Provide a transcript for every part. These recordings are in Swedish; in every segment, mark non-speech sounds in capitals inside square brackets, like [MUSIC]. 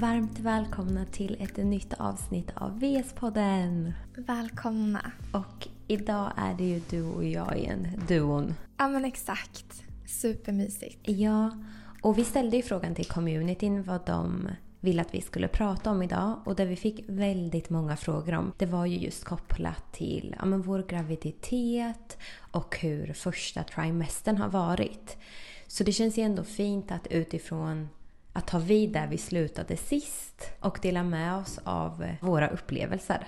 Varmt välkomna till ett nytt avsnitt av VS-podden. Välkomna. Och idag är det ju du och jag igen, duon. Ja men exakt. Supermysigt. Ja, och vi ställde ju frågan till communityn vad de ville att vi skulle prata om idag och det vi fick väldigt många frågor om det var ju just kopplat till ja, men vår graviditet och hur första trimestern har varit. Så det känns ju ändå fint att utifrån att ta vid där vi slutade sist och dela med oss av våra upplevelser.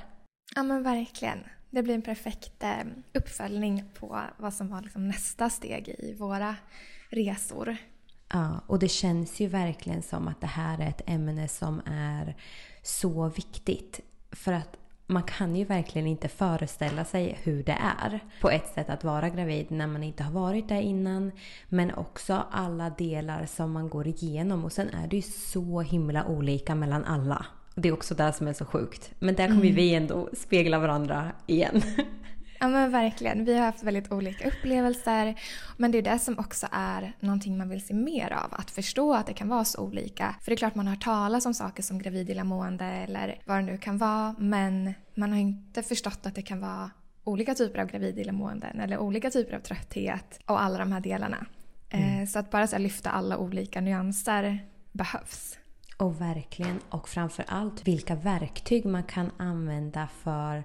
Ja men verkligen. Det blir en perfekt eh, uppföljning på vad som var liksom nästa steg i våra resor. Ja, och det känns ju verkligen som att det här är ett ämne som är så viktigt. För att man kan ju verkligen inte föreställa sig hur det är på ett sätt att vara gravid när man inte har varit där innan. Men också alla delar som man går igenom och sen är det ju så himla olika mellan alla. Det är också det som är så sjukt. Men där kommer mm. vi ändå spegla varandra igen. [LAUGHS] Ja men verkligen. Vi har haft väldigt olika upplevelser. Men det är det som också är någonting man vill se mer av. Att förstå att det kan vara så olika. För det är klart man har hört talas om saker som gravid illamående eller vad det nu kan vara. Men man har inte förstått att det kan vara olika typer av gravid illamåenden eller olika typer av trötthet och alla de här delarna. Mm. Eh, så att bara så lyfta alla olika nyanser behövs. Och verkligen. Och framför allt vilka verktyg man kan använda för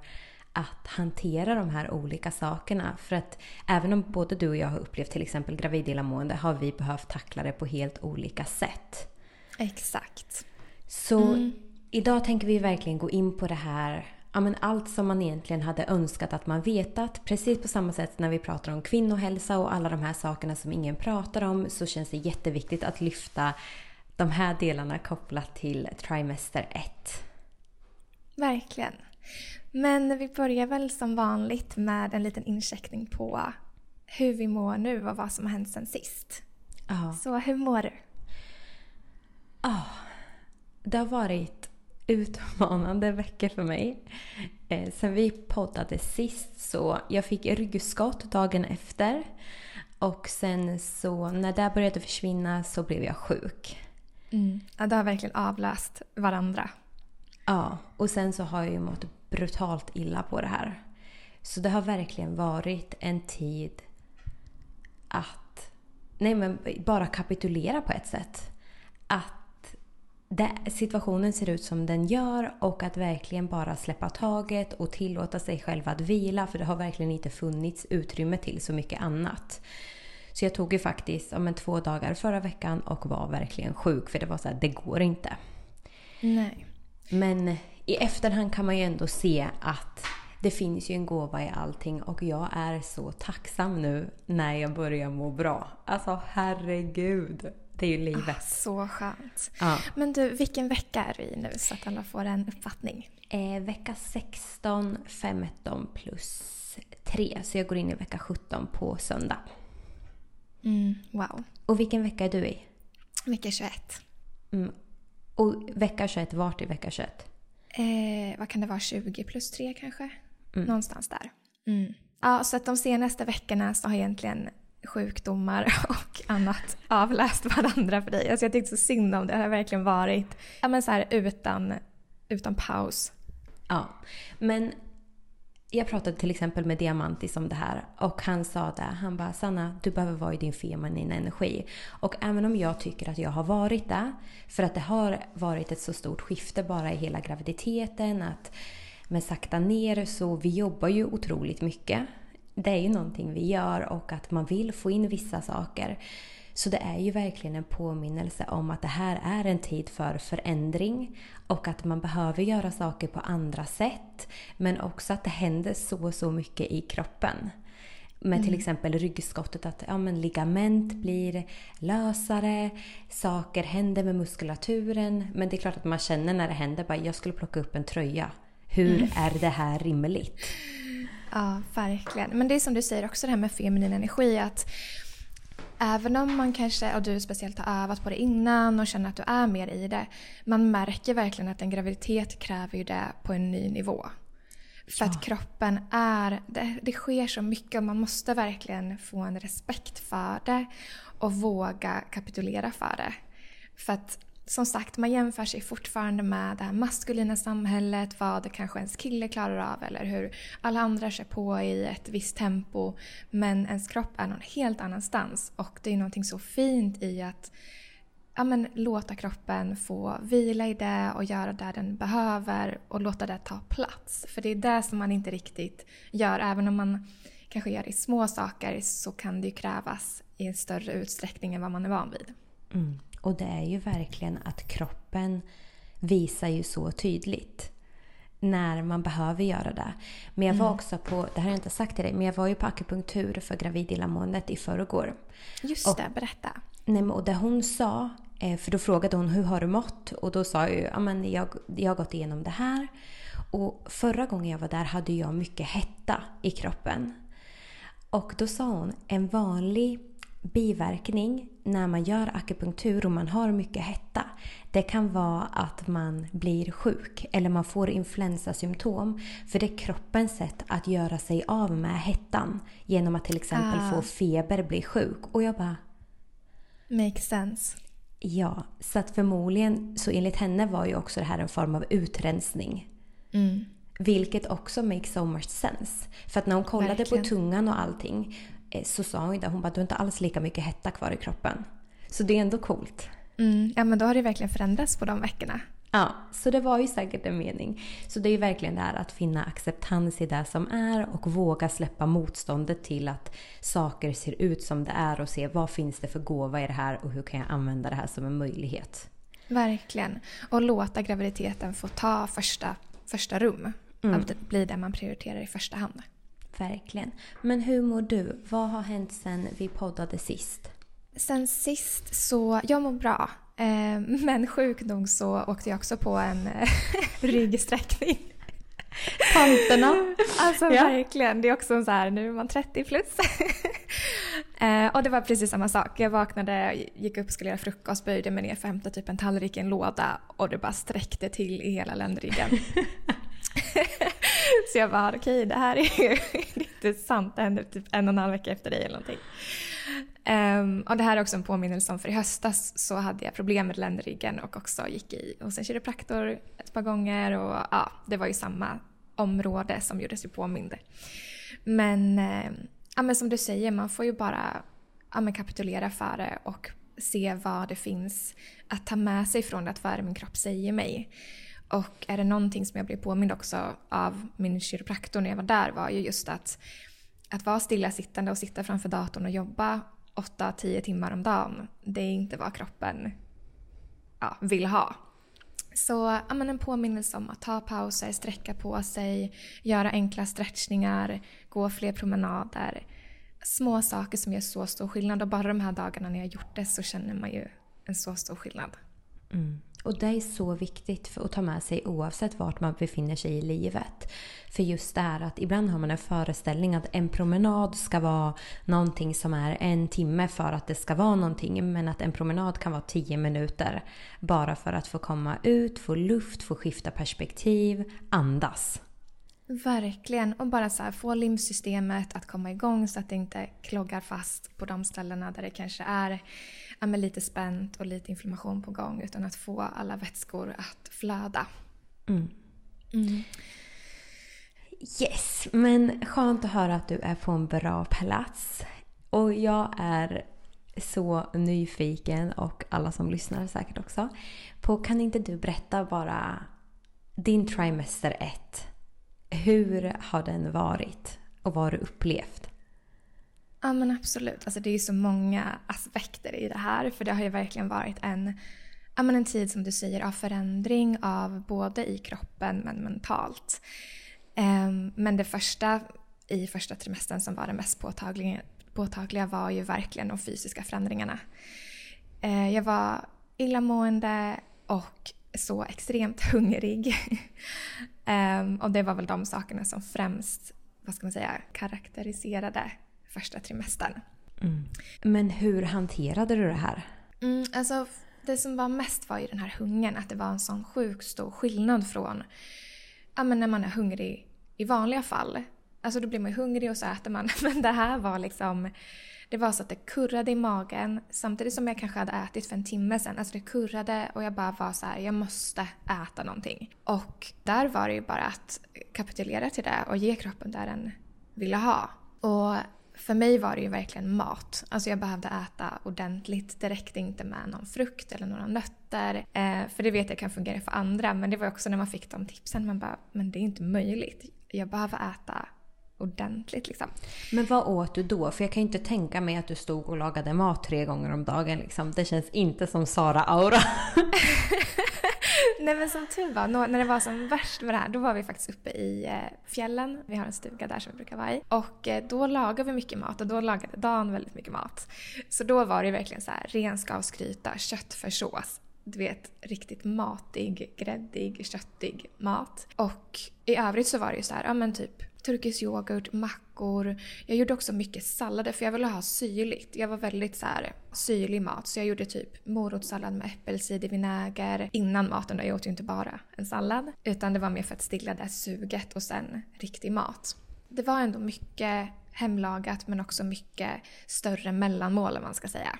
att hantera de här olika sakerna. För att även om både du och jag har upplevt till exempel gravidillamående har vi behövt tackla det på helt olika sätt. Exakt. Så mm. idag tänker vi verkligen gå in på det här Ja, men allt som man egentligen hade önskat att man vetat. Precis på samma sätt när vi pratar om kvinnohälsa och alla de här sakerna som ingen pratar om så känns det jätteviktigt att lyfta de här delarna kopplat till trimester 1. Verkligen. Men vi börjar väl som vanligt med en liten incheckning på hur vi mår nu och vad som har hänt sen sist. Ja. Så hur mår du? Ja, det har varit utmanande veckor för mig. Eh, sen vi poddade sist så jag fick ryggskott dagen efter. Och sen så när det började försvinna så blev jag sjuk. Mm. Ja, det har verkligen avlöst varandra. Ja, och sen så har jag ju mått brutalt illa på det här. Så det har verkligen varit en tid att nej men bara kapitulera på ett sätt. Att det, situationen ser ut som den gör och att verkligen bara släppa taget och tillåta sig själv att vila för det har verkligen inte funnits utrymme till så mycket annat. Så jag tog ju faktiskt om en två dagar förra veckan och var verkligen sjuk för det var så här, det går inte. Nej. Men i efterhand kan man ju ändå se att det finns ju en gåva i allting och jag är så tacksam nu när jag börjar må bra. Alltså herregud. Det är ju livet. Ah, så skönt. Ja. Men du, vilken vecka är du i nu så att alla får en uppfattning? Eh, vecka 16, 15 plus 3. Så jag går in i vecka 17 på söndag. Mm, wow. Och vilken vecka är du i? Vecka 21. Mm. Och vecka 21, vart i vecka 21? Eh, vad kan det vara, 20 plus 3 kanske? Mm. Någonstans där. Mm. Ja, så att de senaste veckorna så har egentligen sjukdomar [LAUGHS] och annat avläst varandra för dig. Alltså jag tyckte så synd om det. Det har verkligen varit ja, men så här, utan, utan paus. Ja, men jag pratade till exempel med Diamantis om det här och han sa det. Han bara Sanna, du behöver vara i din feminina energi. Och även om jag tycker att jag har varit det, för att det har varit ett så stort skifte bara i hela graviditeten, att men sakta ner så vi jobbar ju otroligt mycket. Det är ju någonting vi gör och att man vill få in vissa saker. Så det är ju verkligen en påminnelse om att det här är en tid för förändring och att man behöver göra saker på andra sätt. Men också att det händer så, så mycket i kroppen. Med till mm. exempel ryggskottet, att ja, men ligament blir lösare, saker händer med muskulaturen. Men det är klart att man känner när det händer, bara jag skulle plocka upp en tröja. Hur mm. är det här rimligt? Ja, verkligen. Men det är som du säger också det här med feminin energi. att Även om man kanske, och du speciellt har övat på det innan och känner att du är mer i det. Man märker verkligen att en graviditet kräver ju det på en ny nivå. För ja. att kroppen är, det, det sker så mycket och man måste verkligen få en respekt för det och våga kapitulera för det. För att som sagt, man jämför sig fortfarande med det här maskulina samhället, vad kanske ens kille klarar av eller hur alla andra kör på i ett visst tempo. Men ens kropp är någon helt annanstans och det är någonting så fint i att ja, men, låta kroppen få vila i det och göra det den behöver och låta det ta plats. För det är det som man inte riktigt gör. Även om man kanske gör det i små saker så kan det ju krävas i en större utsträckning än vad man är van vid. Mm. Och det är ju verkligen att kroppen visar ju så tydligt när man behöver göra det. Men jag var mm. också på, det här har jag inte sagt till dig, men jag var ju på akupunktur för gravid illamåendet i förrgår. Just och, det, berätta. Nej, och det hon sa, eh, för då frågade hon hur har du mått? Och då sa jag ju, jag, jag har gått igenom det här. Och förra gången jag var där hade jag mycket hetta i kroppen. Och då sa hon, en vanlig biverkning när man gör akupunktur och man har mycket hetta. Det kan vara att man blir sjuk eller man får influensasymptom. För det är kroppens sätt att göra sig av med hettan genom att till exempel ah. få feber, bli sjuk. Och jag bara... Makes sense. Ja, så att förmodligen, så enligt henne var ju också det här en form av utrensning. Mm. Vilket också makes so much sense. För att när hon kollade Verkligen. på tungan och allting så sa hon det. Hon bara, du har inte alls lika mycket hetta kvar i kroppen. Så det är ändå coolt. Mm, ja men då har det verkligen förändrats på de veckorna. Ja, så det var ju säkert en mening. Så det är ju verkligen det här att finna acceptans i det som är och våga släppa motståndet till att saker ser ut som det är och se vad finns det för gåva i det här och hur kan jag använda det här som en möjlighet. Verkligen. Och låta graviditeten få ta första, första rum. Mm. Att bli det man prioriterar i första hand. Verkligen. Men hur mår du? Vad har hänt sen vi poddade sist? Sen sist så, jag mår bra. Eh, men sjukt nog så åkte jag också på en eh, [LAUGHS] ryggsträckning. Tanterna. Alltså ja. verkligen. Det är också så här, nu är man 30 plus. [LAUGHS] eh, och det var precis samma sak. Jag vaknade, gick upp, skulle göra frukost, böjde mig ner för att hämta typ en tallrik i en låda och det bara sträckte till i hela ländryggen. [LAUGHS] [LAUGHS] så jag bara, okej okay, det här är ju [LAUGHS] inte sant. Det hände typ en och en halv vecka efter dig eller någonting. Um, och det här är också en påminnelse om för i höstas så hade jag problem med ländryggen och också gick i hos en kiropraktor ett par gånger och ja, det var ju samma område som gjorde sig påmind. Men, eh, ja, men som du säger, man får ju bara ja, kapitulera för det och se vad det finns att ta med sig från att vad är det min kropp säger mig. Och är det någonting som jag blev påmind också av min kiropraktor när jag var där var ju just att att vara stillasittande och sitta framför datorn och jobba 8-10 timmar om dagen, det är inte vad kroppen ja, vill ha. Så ja, men en påminnelse om att ta pauser, sträcka på sig, göra enkla stretchningar, gå fler promenader. Små saker som gör så stor skillnad och bara de här dagarna när jag gjort det så känner man ju en så stor skillnad. Mm. Och det är så viktigt för att ta med sig oavsett vart man befinner sig i livet. För just det här att ibland har man en föreställning att en promenad ska vara någonting som är en timme för att det ska vara någonting. Men att en promenad kan vara tio minuter. Bara för att få komma ut, få luft, få skifta perspektiv, andas. Verkligen. Och bara så här, få limsystemet att komma igång så att det inte kloggar fast på de ställena där det kanske är ja, lite spänt och lite inflammation på gång. Utan att få alla vätskor att flöda. Mm. Mm. Yes, men skönt att höra att du är på en bra plats. Och jag är så nyfiken och alla som lyssnar säkert också. På, kan inte du berätta bara din trimester 1 hur har den varit och vad har du upplevt? Ja men absolut. Alltså, det är ju så många aspekter i det här. För det har ju verkligen varit en, ja, men en tid som du säger av förändring av både i kroppen men mentalt. Um, men det första i första trimestern som var det mest påtagliga, påtagliga var ju verkligen de fysiska förändringarna. Uh, jag var illamående och så extremt hungrig. um, [LAUGHS] och det var väl de sakerna som främst vad ska man säga, karaktäriserade första trimestern. Mm. Men hur hanterade du det här? Mm, alltså, det som var mest var ju den här hungern. Att det var en sån sjukt stor skillnad från ja, men när man är hungrig i vanliga fall. Alltså då blir man ju hungrig och så äter man. [LAUGHS] Men det här var liksom Det var så att det kurrade i magen samtidigt som jag kanske hade ätit för en timme sedan. Alltså det kurrade och jag bara var så här, jag måste äta någonting. Och där var det ju bara att kapitulera till det och ge kroppen det den ville ha. Och för mig var det ju verkligen mat. Alltså jag behövde äta ordentligt. Det räckte inte med någon frukt eller några nötter. Eh, för det vet jag kan fungera för andra. Men det var också när man fick de tipsen. Man bara, men det är inte möjligt. Jag behöver äta ordentligt liksom. Men vad åt du då? För jag kan ju inte tänka mig att du stod och lagade mat tre gånger om dagen. Liksom. Det känns inte som Sara-aura. [LAUGHS] Nej men som tur var, när det var som värst med det här, då var vi faktiskt uppe i eh, fjällen. Vi har en stuga där som vi brukar vara i. Och eh, då lagade vi mycket mat och då lagade Dan väldigt mycket mat. Så då var det verkligen så här renskavsgryta, köttfärssås, du vet, riktigt matig, gräddig, köttig mat. Och i övrigt så var det ju så här, ja men typ turkisk yoghurt, mackor. Jag gjorde också mycket sallader för jag ville ha syrligt. Jag var väldigt så här syrlig mat så jag gjorde typ morotssallad med äppelcidervinäger innan maten. då. Jag åt ju inte bara en sallad utan det var mer för att stilla det suget och sen riktig mat. Det var ändå mycket hemlagat men också mycket större mellanmål om man ska säga.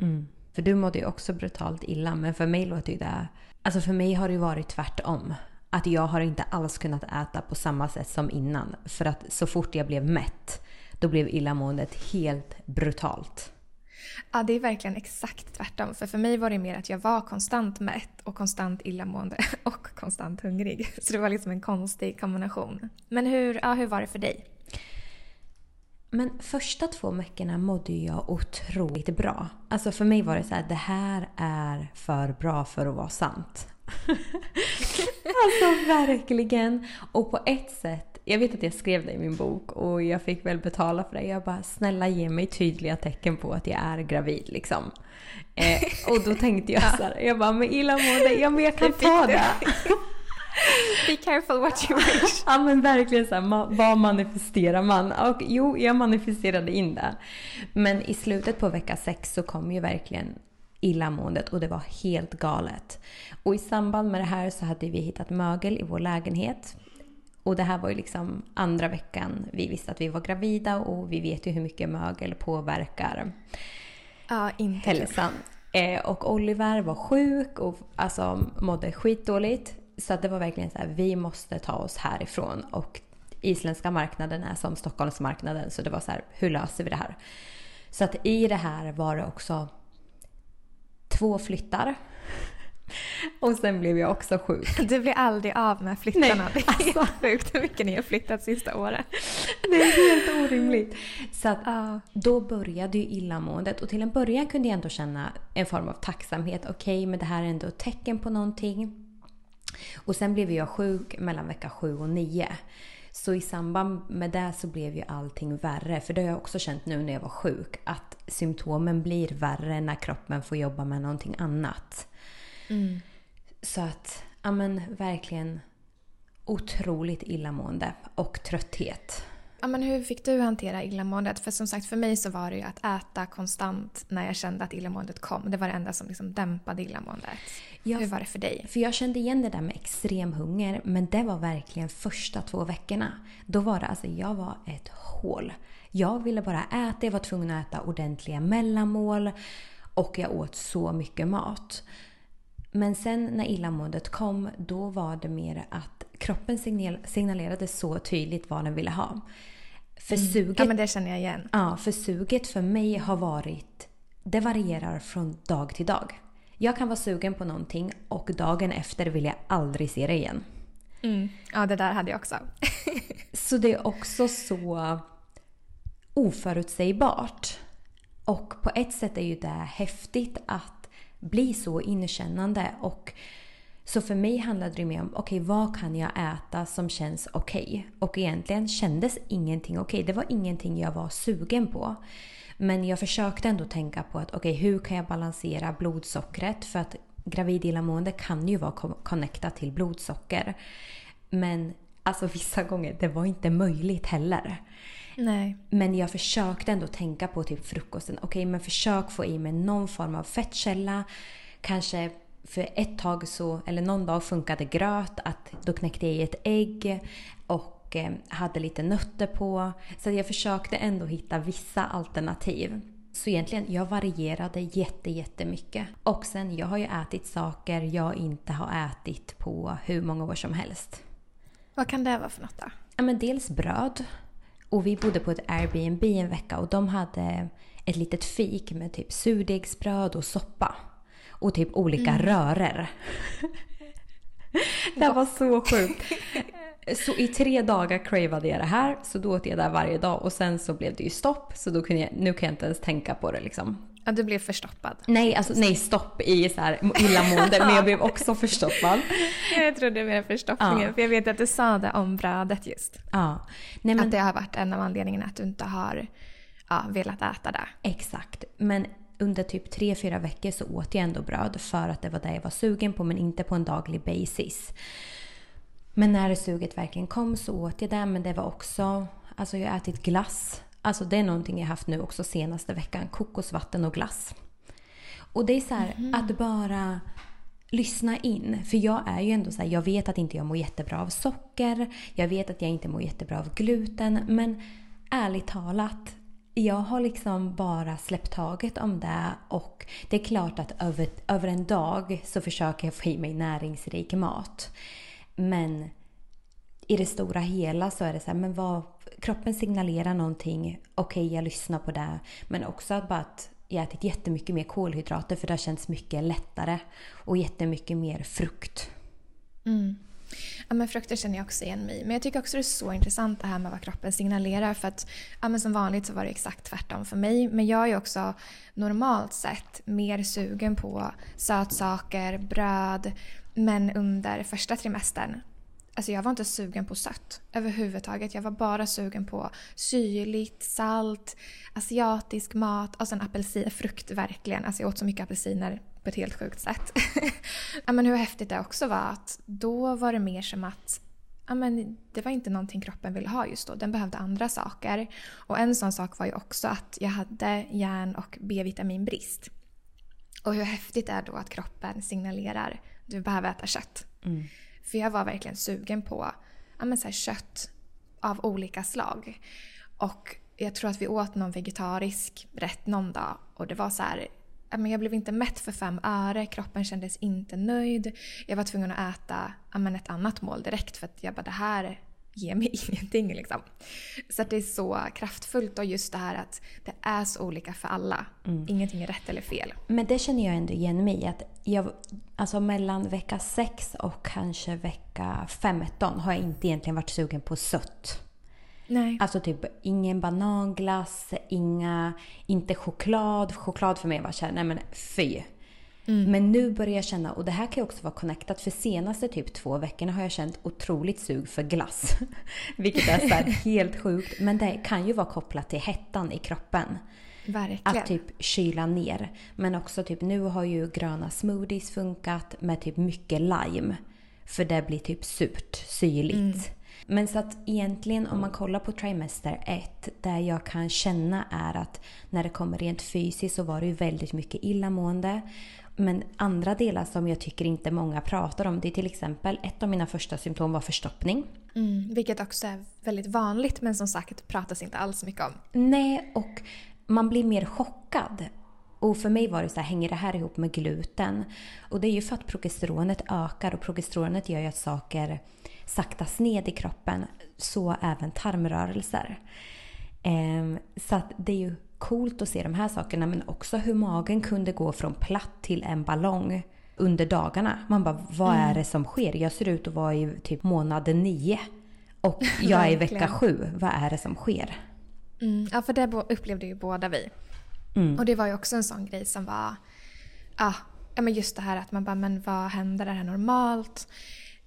Mm. För du mådde ju också brutalt illa men för mig låter ju det... Alltså för mig har det ju varit tvärtom att jag har inte alls kunnat äta på samma sätt som innan. För att så fort jag blev mätt, då blev illamåendet helt brutalt. Ja, det är verkligen exakt tvärtom. För för mig var det mer att jag var konstant mätt och konstant illamående [LAUGHS] och konstant hungrig. Så det var liksom en konstig kombination. Men hur, ja, hur var det för dig? Men första två veckorna mådde jag otroligt bra. Alltså för mig var det så här, det här är för bra för att vara sant. [LAUGHS] alltså verkligen. Och på ett sätt, jag vet att jag skrev det i min bok och jag fick väl betala för det. Jag bara, snälla ge mig tydliga tecken på att jag är gravid liksom. Eh, och då tänkte jag [LAUGHS] så här, jag bara, men illamående, ja men jag kan ta det. [LAUGHS] Be careful what you wish. ja men verkligen så här, vad manifesterar man? Och jo, jag manifesterade in det. Men i slutet på vecka sex så kom ju verkligen illamåendet och det var helt galet. Och i samband med det här så hade vi hittat mögel i vår lägenhet. Och det här var ju liksom andra veckan vi visste att vi var gravida och vi vet ju hur mycket mögel påverkar ja, inte hälsan. Eh, och Oliver var sjuk och alltså mådde skitdåligt. Så att det var verkligen så här, vi måste ta oss härifrån. Och isländska marknaden är som Stockholmsmarknaden så det var så här, hur löser vi det här? Så att i det här var det också två flyttar. Och sen blev jag också sjuk. Du blir aldrig av med flyttarna. Nej, alltså. Det är alltså. sjukt hur mycket ni har flyttat sista året. Det är helt orimligt. Så att uh. då började ju illamåendet och till en början kunde jag ändå känna en form av tacksamhet. Okej, okay, men det här är ändå ett tecken på någonting. Och sen blev jag sjuk mellan vecka sju och nio. Så i samband med det så blev ju allting värre. För det har jag också känt nu när jag var sjuk. Att symptomen blir värre när kroppen får jobba med någonting annat. Mm. Så att, ja men verkligen otroligt illamående och trötthet. Ja, men hur fick du hantera illamåendet? För som sagt, för mig så var det ju att äta konstant när jag kände att illamåendet kom. Det var det enda som liksom dämpade illamåendet. Ja, hur var det för dig? För jag kände igen det där med extrem hunger, men det var verkligen första två veckorna. Då var det alltså, jag var ett hål. Jag ville bara äta, jag var tvungen att äta ordentliga mellanmål och jag åt så mycket mat. Men sen när illamåendet kom, då var det mer att kroppen signalerade så tydligt vad den ville ha. För mm. suget, ja men det känner jag igen. Ja, för suget för mig har varit, det varierar från dag till dag. Jag kan vara sugen på någonting och dagen efter vill jag aldrig se det igen. Mm. Ja, det där hade jag också. [LAUGHS] så det är också så oförutsägbart. Och på ett sätt är ju det häftigt att bli så inkännande och så för mig handlade det mer om okej, okay, vad kan jag äta som känns okej? Okay? Och egentligen kändes ingenting okej. Okay. Det var ingenting jag var sugen på. Men jag försökte ändå tänka på att okej, hur kan jag balansera blodsockret? För att gravid illamående kan ju vara connectat till blodsocker. Men alltså vissa gånger, det var inte möjligt heller. Nej. Men jag försökte ändå tänka på typ frukosten. Okej, men försök få i mig någon form av fettkälla. Kanske för ett tag så, eller någon dag funkade gröt. Att då knäckte jag i ett ägg och och eh, hade lite nötter på. Så jag försökte ändå hitta vissa alternativ. Så egentligen, jag varierade jätte, jättemycket. Och sen, jag har ju ätit saker jag inte har ätit på hur många år som helst. Vad kan det vara för något då? Ja, men dels bröd. Och vi bodde på ett Airbnb en vecka och de hade ett litet fik med typ surdegsbröd och soppa. Och typ olika mm. röror. [LAUGHS] det var så sjukt. [LAUGHS] Så i tre dagar cravade jag det här, så då åt jag det varje dag och sen så blev det ju stopp. Så då kunde jag, nu kan jag inte ens tänka på det liksom. Ja, du blev förstoppad. Nej, alltså, nej stopp i så här illamående, men jag blev också förstoppad. [LAUGHS] Jag trodde mer förstoppningen, ja. för jag vet att du sa det om brödet just. Ja. Nej, men... Att det har varit en av anledningarna att du inte har ja, velat äta det. Exakt. Men under typ tre fyra veckor så åt jag ändå bröd för att det var det jag var sugen på men inte på en daglig basis. Men när suget verkligen kom så åt jag det men det var också, alltså jag har ätit glass. Alltså det är någonting jag haft nu också senaste veckan, kokosvatten och glass. Och det är så här, mm. att bara lyssna in. För jag är ju ändå så här, jag vet att inte jag mår jättebra av socker. Jag vet att jag inte mår jättebra av gluten. Men ärligt talat, jag har liksom bara släppt taget om det och det är klart att över, över en dag så försöker jag få i mig näringsrik mat. Men i det stora hela så är det så här, men vad, kroppen signalerar någonting, okej okay, jag lyssnar på det. Men också att bara att jag ätit jättemycket mer kolhydrater för det har känts mycket lättare. Och jättemycket mer frukt. Mm. Ja, men frukter känner jag också igen mig Men jag tycker också det är så intressant det här med vad kroppen signalerar. För att ja, men som vanligt så var det exakt tvärtom för mig. Men jag är också normalt sett mer sugen på sötsaker, bröd. Men under första trimestern Alltså jag var inte sugen på sött överhuvudtaget. Jag var bara sugen på syrligt, salt, asiatisk mat och sen apelsin, frukt verkligen. Alltså jag åt så mycket apelsiner på ett helt sjukt sätt. [LAUGHS] ja, men hur häftigt det också var att då var det mer som att ja, men det var inte någonting kroppen ville ha just då. Den behövde andra saker. Och en sån sak var ju också att jag hade järn och B-vitaminbrist. Och hur häftigt det är då att kroppen signalerar du behöver äta kött. Mm. För jag var verkligen sugen på ja, men så här, kött av olika slag. Och jag tror att vi åt någon vegetarisk rätt någon dag och det var så här, jag blev inte mätt för fem öre, kroppen kändes inte nöjd. Jag var tvungen att äta ett annat mål direkt för att jag bara det här ger mig [LAUGHS] ingenting. Liksom. Så det är så kraftfullt och just det här att det är så olika för alla. Mm. Ingenting är rätt eller fel. Men det känner jag ändå igen mig. Att jag, alltså mellan vecka 6 och kanske vecka 15 har jag inte egentligen varit sugen på sött. Nej. Alltså typ ingen bananglass, inga, inte choklad. Choklad för mig var såhär, nej men fy. Mm. Men nu börjar jag känna, och det här kan ju också vara connectat, för senaste typ två veckorna har jag känt otroligt sug för glass. [LAUGHS] Vilket är så [LAUGHS] helt sjukt. Men det kan ju vara kopplat till hettan i kroppen. Verkligen. Att typ kyla ner. Men också typ nu har ju gröna smoothies funkat med typ mycket lime. För det blir typ surt, syrligt. Mm. Men så att egentligen om man kollar på trimester 1, där jag kan känna är att när det kommer rent fysiskt så var det ju väldigt mycket illamående. Men andra delar som jag tycker inte många pratar om det är till exempel ett av mina första symptom var förstoppning. Mm, vilket också är väldigt vanligt men som sagt pratas inte alls mycket om. Nej och man blir mer chockad. Och för mig var det så här, hänger det här ihop med gluten? Och det är ju för att progesteronet ökar och progesteronet gör ju att saker saktas ned i kroppen. Så även tarmrörelser. Ehm, så att det är ju coolt att se de här sakerna men också hur magen kunde gå från platt till en ballong under dagarna. Man bara, vad är mm. det som sker? Jag ser ut att vara i typ månad nio och jag är i vecka sju. Vad är det som sker? Mm, ja, för det upplevde ju båda vi. Mm. Och det var ju också en sån grej som var, ja, men just det här att man bara, men vad händer? Är det här normalt?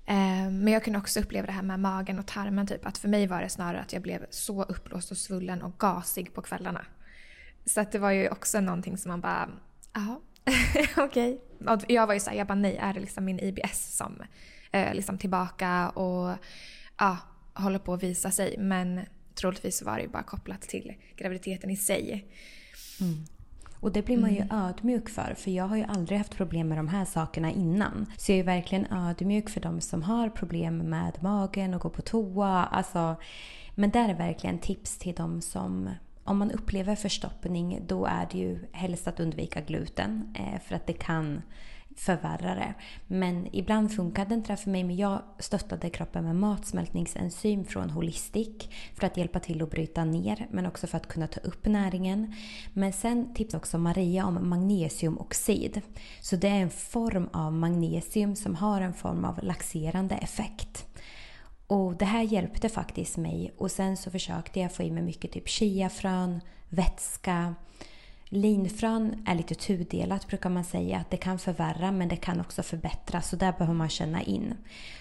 Eh, men jag kunde också uppleva det här med magen och tarmen. Typ. Att för mig var det snarare att jag blev så uppblåst och svullen och gasig på kvällarna. Så att det var ju också någonting som man bara, ja, [LAUGHS] okej. Okay. Jag var ju såhär, jag bara nej, är det liksom min IBS som eh, liksom tillbaka och ja, håller på att visa sig. Men troligtvis var det ju bara kopplat till graviditeten i sig. Mm. Och det blir man ju mm. ödmjuk för. För jag har ju aldrig haft problem med de här sakerna innan. Så jag är verkligen ödmjuk för de som har problem med magen och går på toa. Alltså, men där är verkligen tips till de som om man upplever förstoppning då är det ju helst att undvika gluten. Eh, för att det kan förvärra det. Men ibland funkade inte det för mig. Men jag stöttade kroppen med matsmältningsenzym från Holistic för att hjälpa till att bryta ner men också för att kunna ta upp näringen. Men sen tipsade också Maria om magnesiumoxid. Så det är en form av magnesium som har en form av laxerande effekt. Och det här hjälpte faktiskt mig. Och sen så försökte jag få i mig mycket typ chiafrön, vätska, Linfrön är lite tudelat brukar man säga. Att det kan förvärra men det kan också förbättra. Så där behöver man känna in.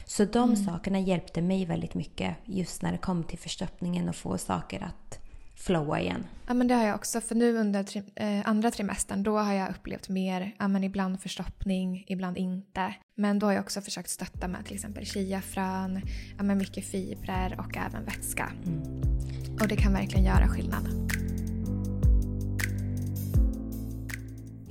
Så de mm. sakerna hjälpte mig väldigt mycket just när det kom till förstoppningen och få saker att flowa igen. Ja men det har jag också. För nu under tri eh, andra trimestern då har jag upplevt mer, ja men ibland förstoppning, ibland inte. Men då har jag också försökt stötta med till exempel chiafrön, ja men mycket fibrer och även vätska. Mm. Och det kan verkligen göra skillnad.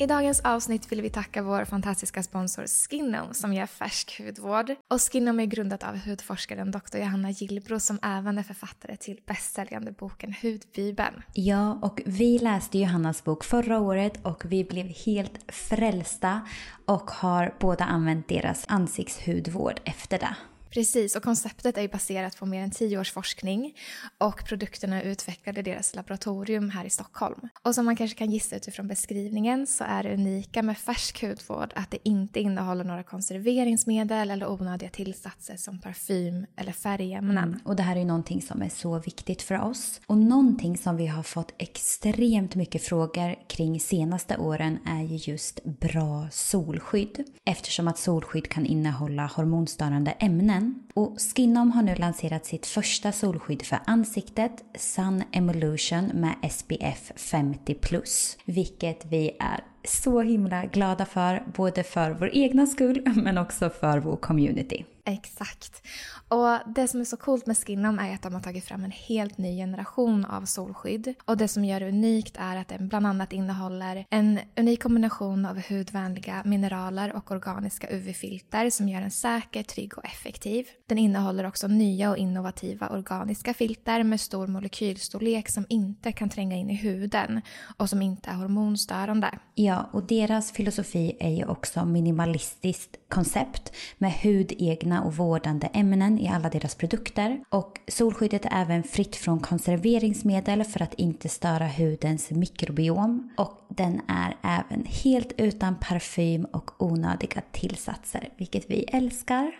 I dagens avsnitt vill vi tacka vår fantastiska sponsor Skinom som ger färsk hudvård. Och Skinom är grundat av hudforskaren Dr. Johanna Gillbro som även är författare till bästsäljande boken Hudbibeln. Ja, och vi läste Johannas bok förra året och vi blev helt frälsta och har båda använt deras ansiktshudvård efter det. Precis, och konceptet är baserat på mer än tio års forskning och produkterna är utvecklade i deras laboratorium här i Stockholm. Och som man kanske kan gissa utifrån beskrivningen så är det unika med färsk hudvård att det inte innehåller några konserveringsmedel eller onödiga tillsatser som parfym eller färgämnen. Mm, och det här är ju någonting som är så viktigt för oss. Och någonting som vi har fått extremt mycket frågor kring senaste åren är ju just bra solskydd. Eftersom att solskydd kan innehålla hormonstörande ämnen solen. Och Skinom har nu lanserat sitt första solskydd för ansiktet, Sun Emulsion med SPF 50+. Vilket vi är så himla glada för, både för vår egna skull [LAUGHS] men också för vår community. Exakt. Och det som är så coolt med Skinnom är att de har tagit fram en helt ny generation av solskydd. Och det som gör det unikt är att den bland annat innehåller en unik kombination av hudvänliga mineraler och organiska UV-filter som gör den säker, trygg och effektiv. Den innehåller också nya och innovativa organiska filter med stor molekylstorlek som inte kan tränga in i huden och som inte är hormonstörande. Ja, och deras filosofi är ju också minimalistiskt koncept med hudegna och vårdande ämnen i alla deras produkter. Och solskyddet är även fritt från konserveringsmedel för att inte störa hudens mikrobiom. Och den är även helt utan parfym och onödiga tillsatser, vilket vi älskar.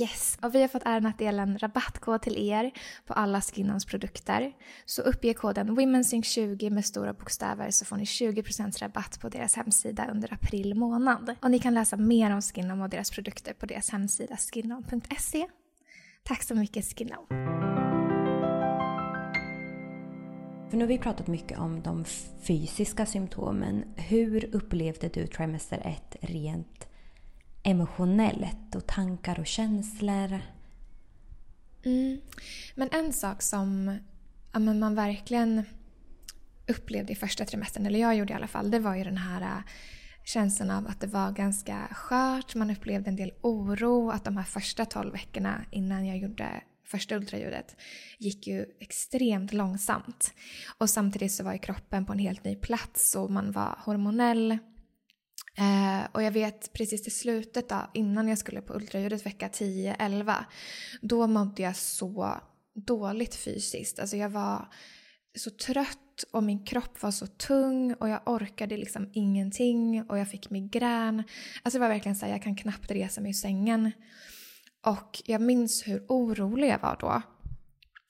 Yes, och vi har fått äran att dela en rabattkod till er på alla Skinnons produkter. Så uppge koden WomenSync20 med stora bokstäver så får ni 20% rabatt på deras hemsida under april månad. Och ni kan läsa mer om Skinnon och deras produkter på deras hemsida skinnon.se. Tack så mycket Skinnon! För nu har vi pratat mycket om de fysiska symptomen. Hur upplevde du trimester 1 rent emotionellt och tankar och känslor. Mm. Men en sak som ja, men man verkligen upplevde i första trimestern, eller jag gjorde i alla fall, det var ju den här äh, känslan av att det var ganska skört. Man upplevde en del oro. Att de här första tolv veckorna innan jag gjorde första ultraljudet gick ju extremt långsamt. Och samtidigt så var ju kroppen på en helt ny plats och man var hormonell. Eh, och jag vet precis i slutet då, innan jag skulle på ultraljudet vecka 10-11, då mådde jag så dåligt fysiskt. Alltså jag var så trött och min kropp var så tung och jag orkade liksom ingenting och jag fick migrän. Alltså det var verkligen så här, jag kan knappt resa mig ur sängen. Och jag minns hur orolig jag var då.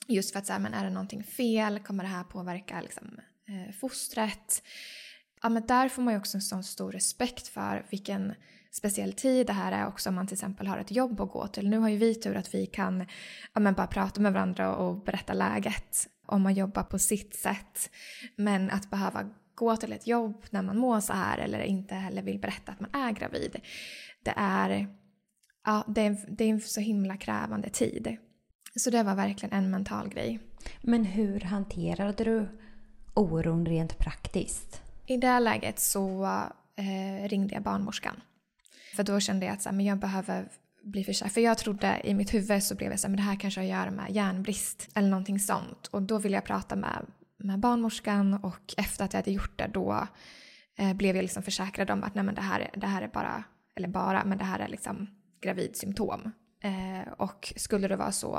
Just för att säga, men är det någonting fel? Kommer det här påverka liksom, eh, fostret? ja, men där får man ju också en sån stor respekt för vilken speciell tid det här är också om man till exempel har ett jobb att gå till. Nu har ju vi tur att vi kan ja, men bara prata med varandra och berätta läget om man jobbar på sitt sätt. Men att behöva gå till ett jobb när man mår så här eller inte heller vill berätta att man är gravid. Det är, ja, det är, det är en så himla krävande tid. Så det var verkligen en mental grej. Men hur hanterade du oron rent praktiskt? I det läget så eh, ringde jag barnmorskan. För då kände jag att så här, men jag behöver bli försäkrad. För jag trodde i mitt huvud så blev jag så här, men det här kanske har att göra med järnbrist eller någonting sånt. Och då ville jag prata med, med barnmorskan och efter att jag hade gjort det då eh, blev jag liksom försäkrad om att nej men det här, det här är bara, eller bara, men det här är liksom gravidsymptom. Eh, och skulle det vara så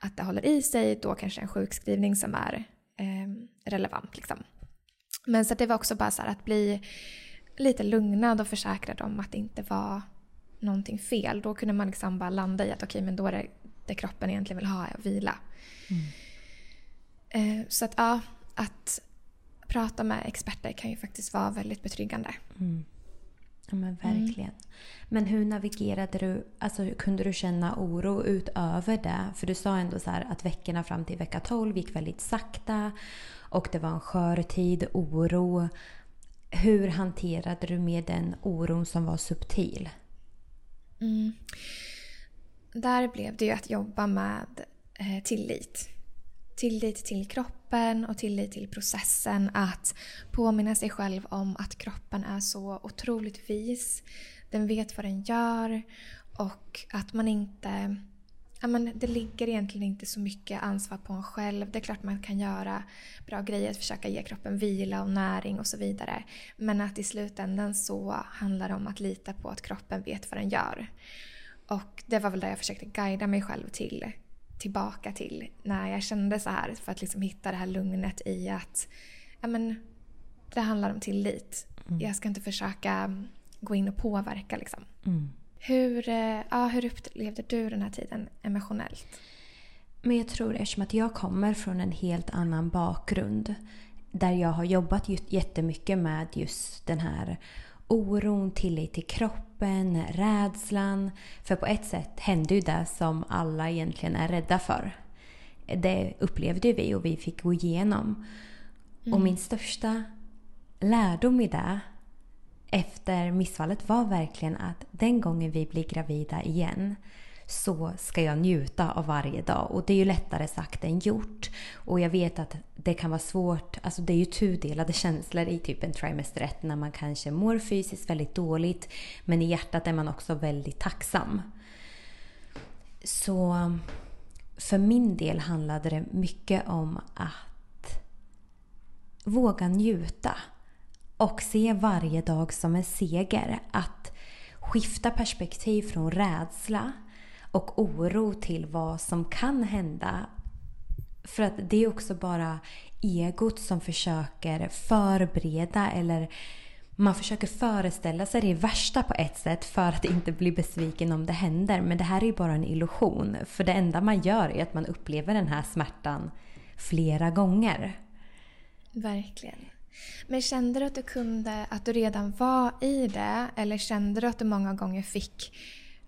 att det håller i sig då kanske en sjukskrivning som är eh, relevant. Liksom. Men så det var också bara så att bli lite lugnad och försäkrad om att det inte var någonting fel. Då kunde man liksom bara landa i att okej okay, men då är det det kroppen egentligen vill ha är att vila. Mm. Eh, så att ja, att prata med experter kan ju faktiskt vara väldigt betryggande. Mm. Ja men verkligen. Mm. Men hur navigerade du, alltså kunde du känna oro utöver det? För du sa ändå så att veckorna fram till vecka 12 gick väldigt sakta och det var en skör tid, oro. Hur hanterade du med den oron som var subtil? Mm. Där blev det ju att jobba med eh, tillit. Tillit till kroppen och tillit till processen. Att påminna sig själv om att kroppen är så otroligt vis. Den vet vad den gör och att man inte men det ligger egentligen inte så mycket ansvar på en själv. Det är klart man kan göra bra grejer, att försöka ge kroppen vila och näring och så vidare. Men att i slutändan så handlar det om att lita på att kroppen vet vad den gör. Och det var väl det jag försökte guida mig själv till tillbaka till när jag kände så här för att liksom hitta det här lugnet i att ja, men, det handlar om tillit. Mm. Jag ska inte försöka gå in och påverka liksom. Mm. Hur, eh, ja, hur upplevde du den här tiden emotionellt? Men jag tror eftersom att jag kommer från en helt annan bakgrund där jag har jobbat jättemycket med just den här oron, tillit till kroppen, rädslan. För på ett sätt hände ju det som alla egentligen är rädda för. Det upplevde vi och vi fick gå igenom. Mm. Och min största lärdom i det efter missfallet var verkligen att den gången vi blir gravida igen så ska jag njuta av varje dag. Och det är ju lättare sagt än gjort. Och jag vet att det kan vara svårt, alltså det är ju tudelade känslor i typ en trimester 1 när man kanske mår fysiskt väldigt dåligt men i hjärtat är man också väldigt tacksam. Så för min del handlade det mycket om att våga njuta och se varje dag som en seger. Att skifta perspektiv från rädsla och oro till vad som kan hända. För att det är också bara egot som försöker förbereda eller man försöker föreställa sig det värsta på ett sätt för att inte bli besviken om det händer. Men det här är ju bara en illusion. För det enda man gör är att man upplever den här smärtan flera gånger. Verkligen. Men kände du att du kunde, att du redan var i det eller kände du att du många gånger fick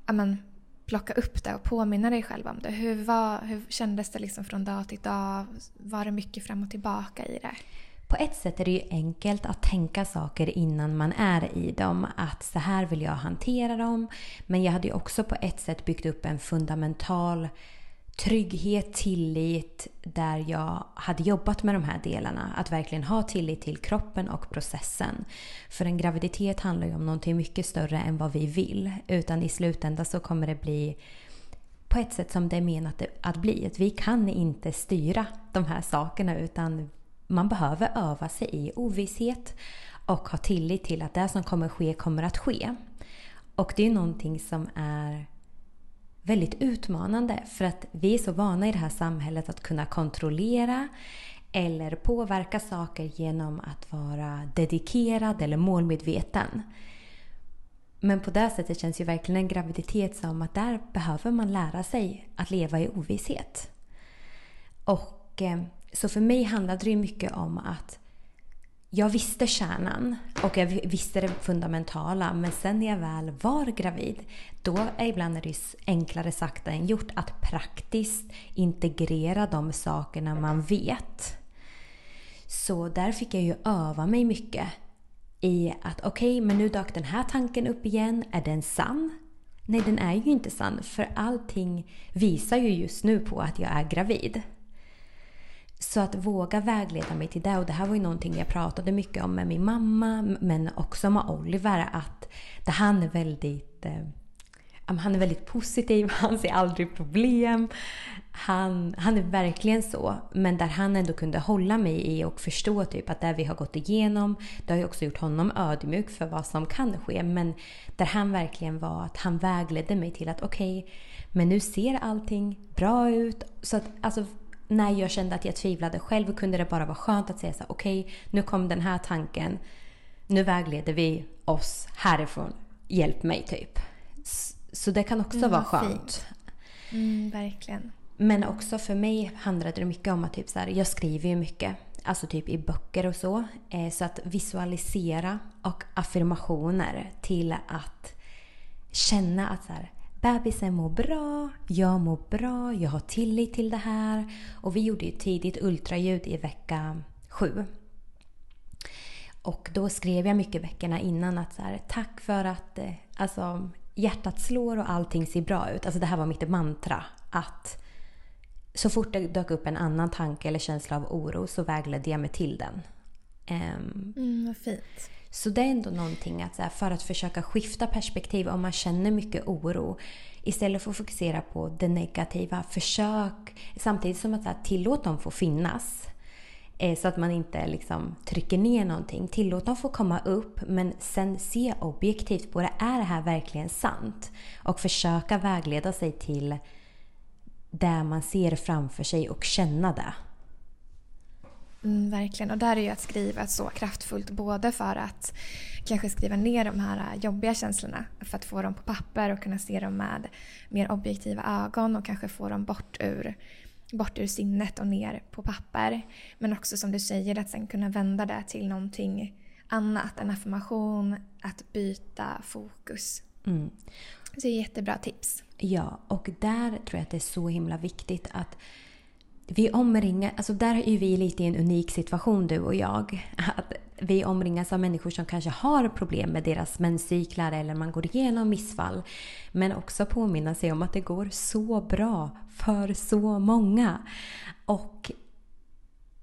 amen, plocka upp det och påminna dig själv om det? Hur, var, hur kändes det liksom från dag till dag? Var det mycket fram och tillbaka i det? På ett sätt är det ju enkelt att tänka saker innan man är i dem. Att så här vill jag hantera dem. Men jag hade ju också på ett sätt byggt upp en fundamental trygghet, tillit där jag hade jobbat med de här delarna. Att verkligen ha tillit till kroppen och processen. För en graviditet handlar ju om någonting mycket större än vad vi vill. Utan i slutändan så kommer det bli på ett sätt som det är menat att bli. Att vi kan inte styra de här sakerna utan man behöver öva sig i ovisshet och ha tillit till att det som kommer ske kommer att ske. Och det är någonting som är väldigt utmanande för att vi är så vana i det här samhället att kunna kontrollera eller påverka saker genom att vara dedikerad eller målmedveten. Men på det sättet känns ju verkligen en graviditet som att där behöver man lära sig att leva i ovisshet. Och eh, Så för mig handlade det mycket om att jag visste kärnan och jag visste det fundamentala men sen när jag väl var gravid då är ibland det enklare sagt än gjort att praktiskt integrera de sakerna man vet. Så där fick jag ju öva mig mycket i att okej, okay, men nu dök den här tanken upp igen. Är den sann? Nej, den är ju inte sann för allting visar ju just nu på att jag är gravid. Så att våga vägleda mig till det. Och det här var ju någonting jag pratade mycket om med min mamma men också med Oliver. Att det han är väldigt eh, han är väldigt positiv, [LAUGHS] han ser aldrig problem. Han, han är verkligen så. Men där han ändå kunde hålla mig i och förstå typ att det vi har gått igenom, det har ju också gjort honom ödmjuk för vad som kan ske. Men där han verkligen var att han vägledde mig till att okej, okay, men nu ser allting bra ut. Så att alltså när jag kände att jag tvivlade själv kunde det bara vara skönt att säga så okej, okay, nu kom den här tanken. Nu vägleder vi oss härifrån. Hjälp mig typ. Så det kan också mm, vara skönt. Mm, verkligen. Men också för mig handlade det mycket om att typ så här, jag skriver ju mycket. Alltså typ i böcker och så. Eh, så att visualisera och affirmationer till att känna att så här, bebisen mår bra, jag mår bra, jag har tillit till det här. Och vi gjorde ju tidigt ultraljud i vecka sju. Och då skrev jag mycket veckorna innan att så här, tack för att eh, alltså, hjärtat slår och allting ser bra ut. Alltså det här var mitt mantra. Att så fort det dök upp en annan tanke eller känsla av oro så vägledde jag mig till den. Um, mm, vad fint. Så det är ändå någonting att här, för att försöka skifta perspektiv om man känner mycket oro. Istället för att fokusera på det negativa, försök samtidigt som att så här, tillåt dem få finnas. Eh, så att man inte liksom trycker ner någonting. Tillåt dem få komma upp men sen se objektivt på det. Är det här verkligen sant? Och försöka vägleda sig till det man ser framför sig och känna det. Mm, verkligen. Och där är ju att skriva så kraftfullt både för att kanske skriva ner de här jobbiga känslorna för att få dem på papper och kunna se dem med mer objektiva ögon och kanske få dem bort ur bort ur sinnet och ner på papper. Men också som du säger att sen kunna vända det till någonting annat. En affirmation, att byta fokus. Mm. Så det är jättebra tips. Ja, och där tror jag att det är så himla viktigt att vi omringar, alltså där är vi lite i en unik situation du och jag. Att vi omringas av människor som kanske har problem med deras menscyklar eller man går igenom missfall. Men också påminna sig om att det går så bra för så många. Och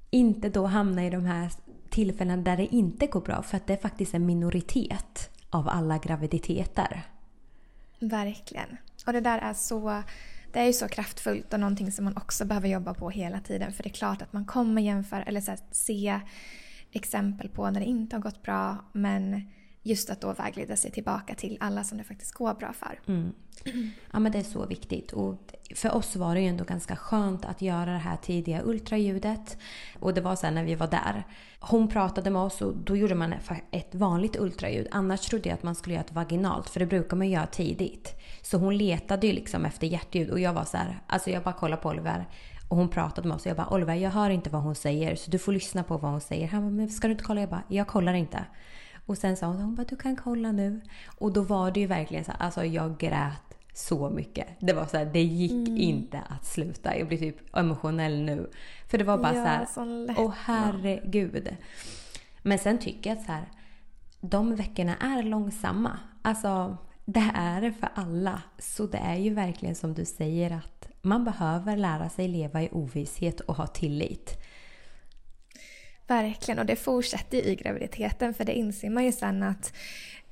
inte då hamna i de här tillfällen där det inte går bra för att det är faktiskt en minoritet av alla graviditeter. Verkligen. Och det där är så det är ju så kraftfullt och någonting som man också behöver jobba på hela tiden. För det är klart att man kommer jämföra eller så här, se exempel på när det inte har gått bra. Men just att då vägleda sig tillbaka till alla som det faktiskt går bra för. Mm. Ja men det är så viktigt. Och för oss var det ju ändå ganska skönt att göra det här tidiga ultraljudet. Och det var sen när vi var där. Hon pratade med oss och då gjorde man ett vanligt ultraljud. Annars trodde jag att man skulle göra ett vaginalt för det brukar man göra tidigt. Så hon letade ju liksom efter hjärtljud och jag var så här, alltså jag bara kollade på Oliver. Och hon pratade med oss och jag bara Oliver jag hör inte vad hon säger så du får lyssna på vad hon säger. Han bara men ska du inte kolla? Jag bara jag kollar inte. Och sen sa hon, hon bara, du kan kolla nu. Och då var det ju verkligen så här, alltså jag grät så mycket. Det var så här, det gick mm. inte att sluta. Jag blir typ emotionell nu. För det var bara ja, så här, åh herregud. Men sen tycker jag att så här, de veckorna är långsamma. Alltså, det är det för alla. Så det är ju verkligen som du säger att man behöver lära sig leva i ovisshet och ha tillit. Verkligen, och det fortsätter i graviditeten för det inser man ju sen att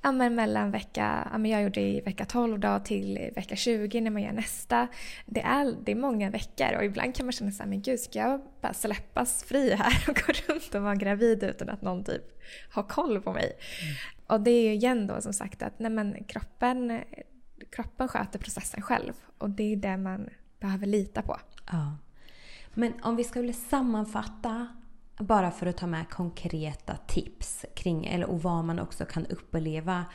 ja, men mellan vecka, ja, men jag gjorde i vecka 12 då till vecka 20 när man gör nästa. Det är, det är många veckor och ibland kan man känna så här, men gud ska jag bara släppas fri här [LAUGHS] och gå runt och vara gravid utan att någon typ har koll på mig? Och det är ju igen då som sagt att nej, men kroppen, kroppen sköter processen själv och det är det man behöver lita på. Ja. Men om vi skulle sammanfatta bara för att ta med konkreta tips kring eller, och vad man också kan uppleva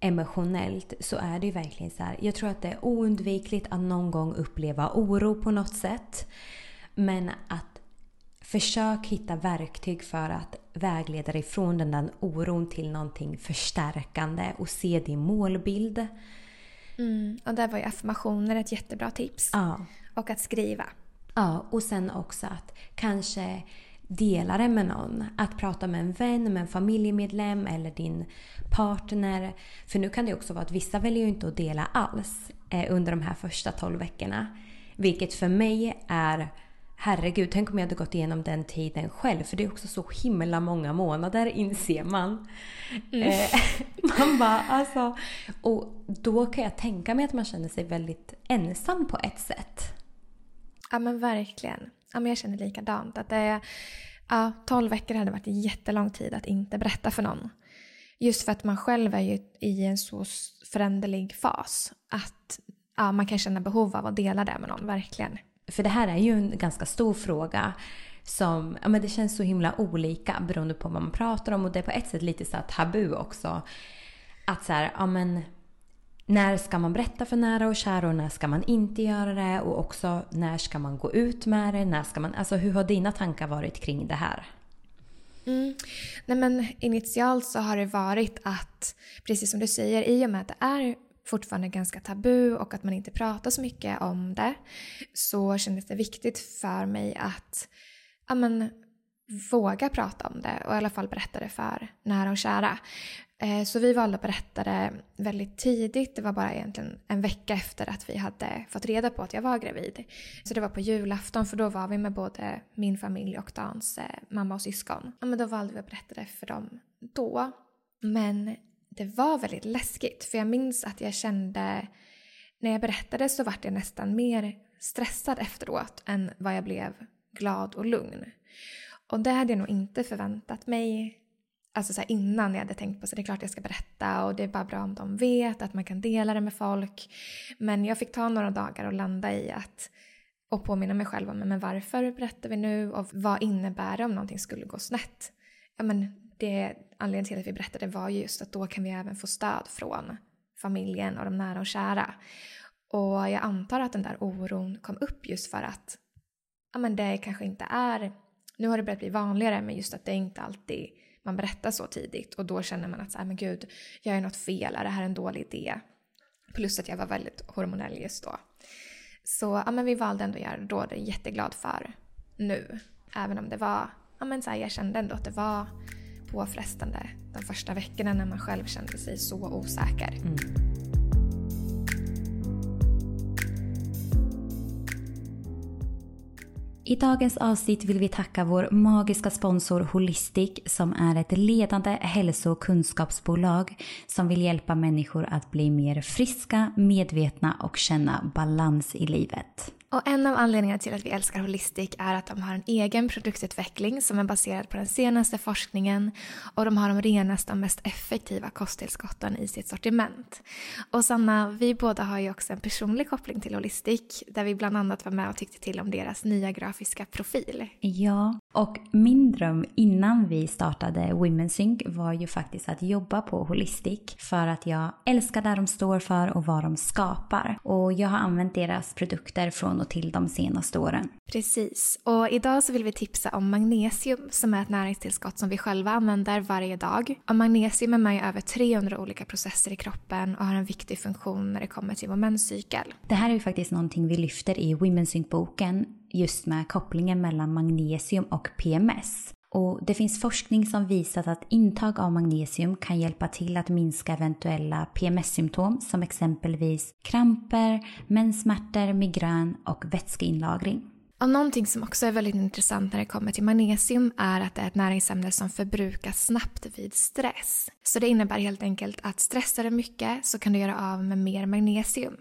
emotionellt så är det ju verkligen så här. Jag tror att det är oundvikligt att någon gång uppleva oro på något sätt. Men att försök hitta verktyg för att vägleda dig från den där oron till någonting förstärkande och se din målbild. Mm, och där var ju affirmationer ett jättebra tips. Ja. Och att skriva. Ja, och sen också att kanske dela det med någon. Att prata med en vän, med en familjemedlem eller din partner. För nu kan det också vara att vissa väljer ju inte att dela alls eh, under de här första 12 veckorna. Vilket för mig är herregud, tänk om jag hade gått igenom den tiden själv. För det är också så himla många månader inser man. Mm. Eh, [LAUGHS] man bara alltså. Och då kan jag tänka mig att man känner sig väldigt ensam på ett sätt. Ja men verkligen. Ja, men jag känner likadant. Att det är, ja, 12 veckor hade varit jättelång tid att inte berätta för någon. Just för att man själv är ju i en så föränderlig fas. Att ja, man kan känna behov av att dela det med någon, verkligen. För det här är ju en ganska stor fråga som, ja men det känns så himla olika beroende på vad man pratar om och det är på ett sätt lite så tabu också. Att så här, ja men när ska man berätta för nära och kära och när ska man inte göra det? Och också när ska man gå ut med det? När ska man, alltså hur har dina tankar varit kring det här? Mm. Nej men initialt så har det varit att, precis som du säger, i och med att det är fortfarande ganska tabu och att man inte pratar så mycket om det så kändes det viktigt för mig att ja, men, våga prata om det och i alla fall berätta det för nära och kära. Eh, så vi valde att berätta det väldigt tidigt. Det var bara egentligen en vecka efter att vi hade fått reda på att jag var gravid. Så det var på julafton för då var vi med både min familj och Dans eh, mamma och syskon. Ja, men då valde vi att berätta det för dem då. Men det var väldigt läskigt för jag minns att jag kände när jag berättade så vart jag nästan mer stressad efteråt än vad jag blev glad och lugn. Och det hade jag nog inte förväntat mig alltså så innan jag hade tänkt på så det är klart jag ska berätta och det är bara bra om de vet att man kan dela det med folk. Men jag fick ta några dagar och landa i att och påminna mig själv om men varför berättar vi nu och vad innebär det om någonting skulle gå snett? Ja, men det, anledningen till att vi berättade var just att då kan vi även få stöd från familjen och de nära och kära. Och jag antar att den där oron kom upp just för att ja, men det kanske inte är, nu har det börjat bli vanligare men just att det inte alltid man berättar så tidigt och då känner man att så här, men gud, jag gör något fel, är det här en dålig idé? Plus att jag var väldigt hormonell just då. Så ja, men vi valde ändå att göra det då, det är jag jätteglad för nu. Även om det var, ja men så här, jag kände ändå att det var påfrestande de första veckorna när man själv kände sig så osäker. Mm. I dagens avsnitt vill vi tacka vår magiska sponsor Holistic som är ett ledande hälso och kunskapsbolag som vill hjälpa människor att bli mer friska, medvetna och känna balans i livet. Och en av anledningarna till att vi älskar Holistic är att de har en egen produktutveckling som är baserad på den senaste forskningen och de har de renaste och mest effektiva kosttillskotten i sitt sortiment. Och Sanna, vi båda har ju också en personlig koppling till Holistic där vi bland annat var med och tyckte till om deras nya grafiska profil. Ja, och min dröm innan vi startade WomenSync var ju faktiskt att jobba på Holistic för att jag älskar det de står för och vad de skapar. Och jag har använt deras produkter från och till de senaste åren. Precis. Och idag så vill vi tipsa om magnesium som är ett näringstillskott som vi själva använder varje dag. Och magnesium är med i över 300 olika processer i kroppen och har en viktig funktion när det kommer till vår menscykel. Det här är ju faktiskt någonting vi lyfter i Women's Sync-boken just med kopplingen mellan magnesium och PMS. Och det finns forskning som visat att intag av magnesium kan hjälpa till att minska eventuella PMS-symptom som exempelvis kramper, menssmärtor, migrän och vätskeinlagring. Och någonting som också är väldigt intressant när det kommer till magnesium är att det är ett näringsämne som förbrukas snabbt vid stress. Så det innebär helt enkelt att stressar du mycket så kan du göra av med mer magnesium.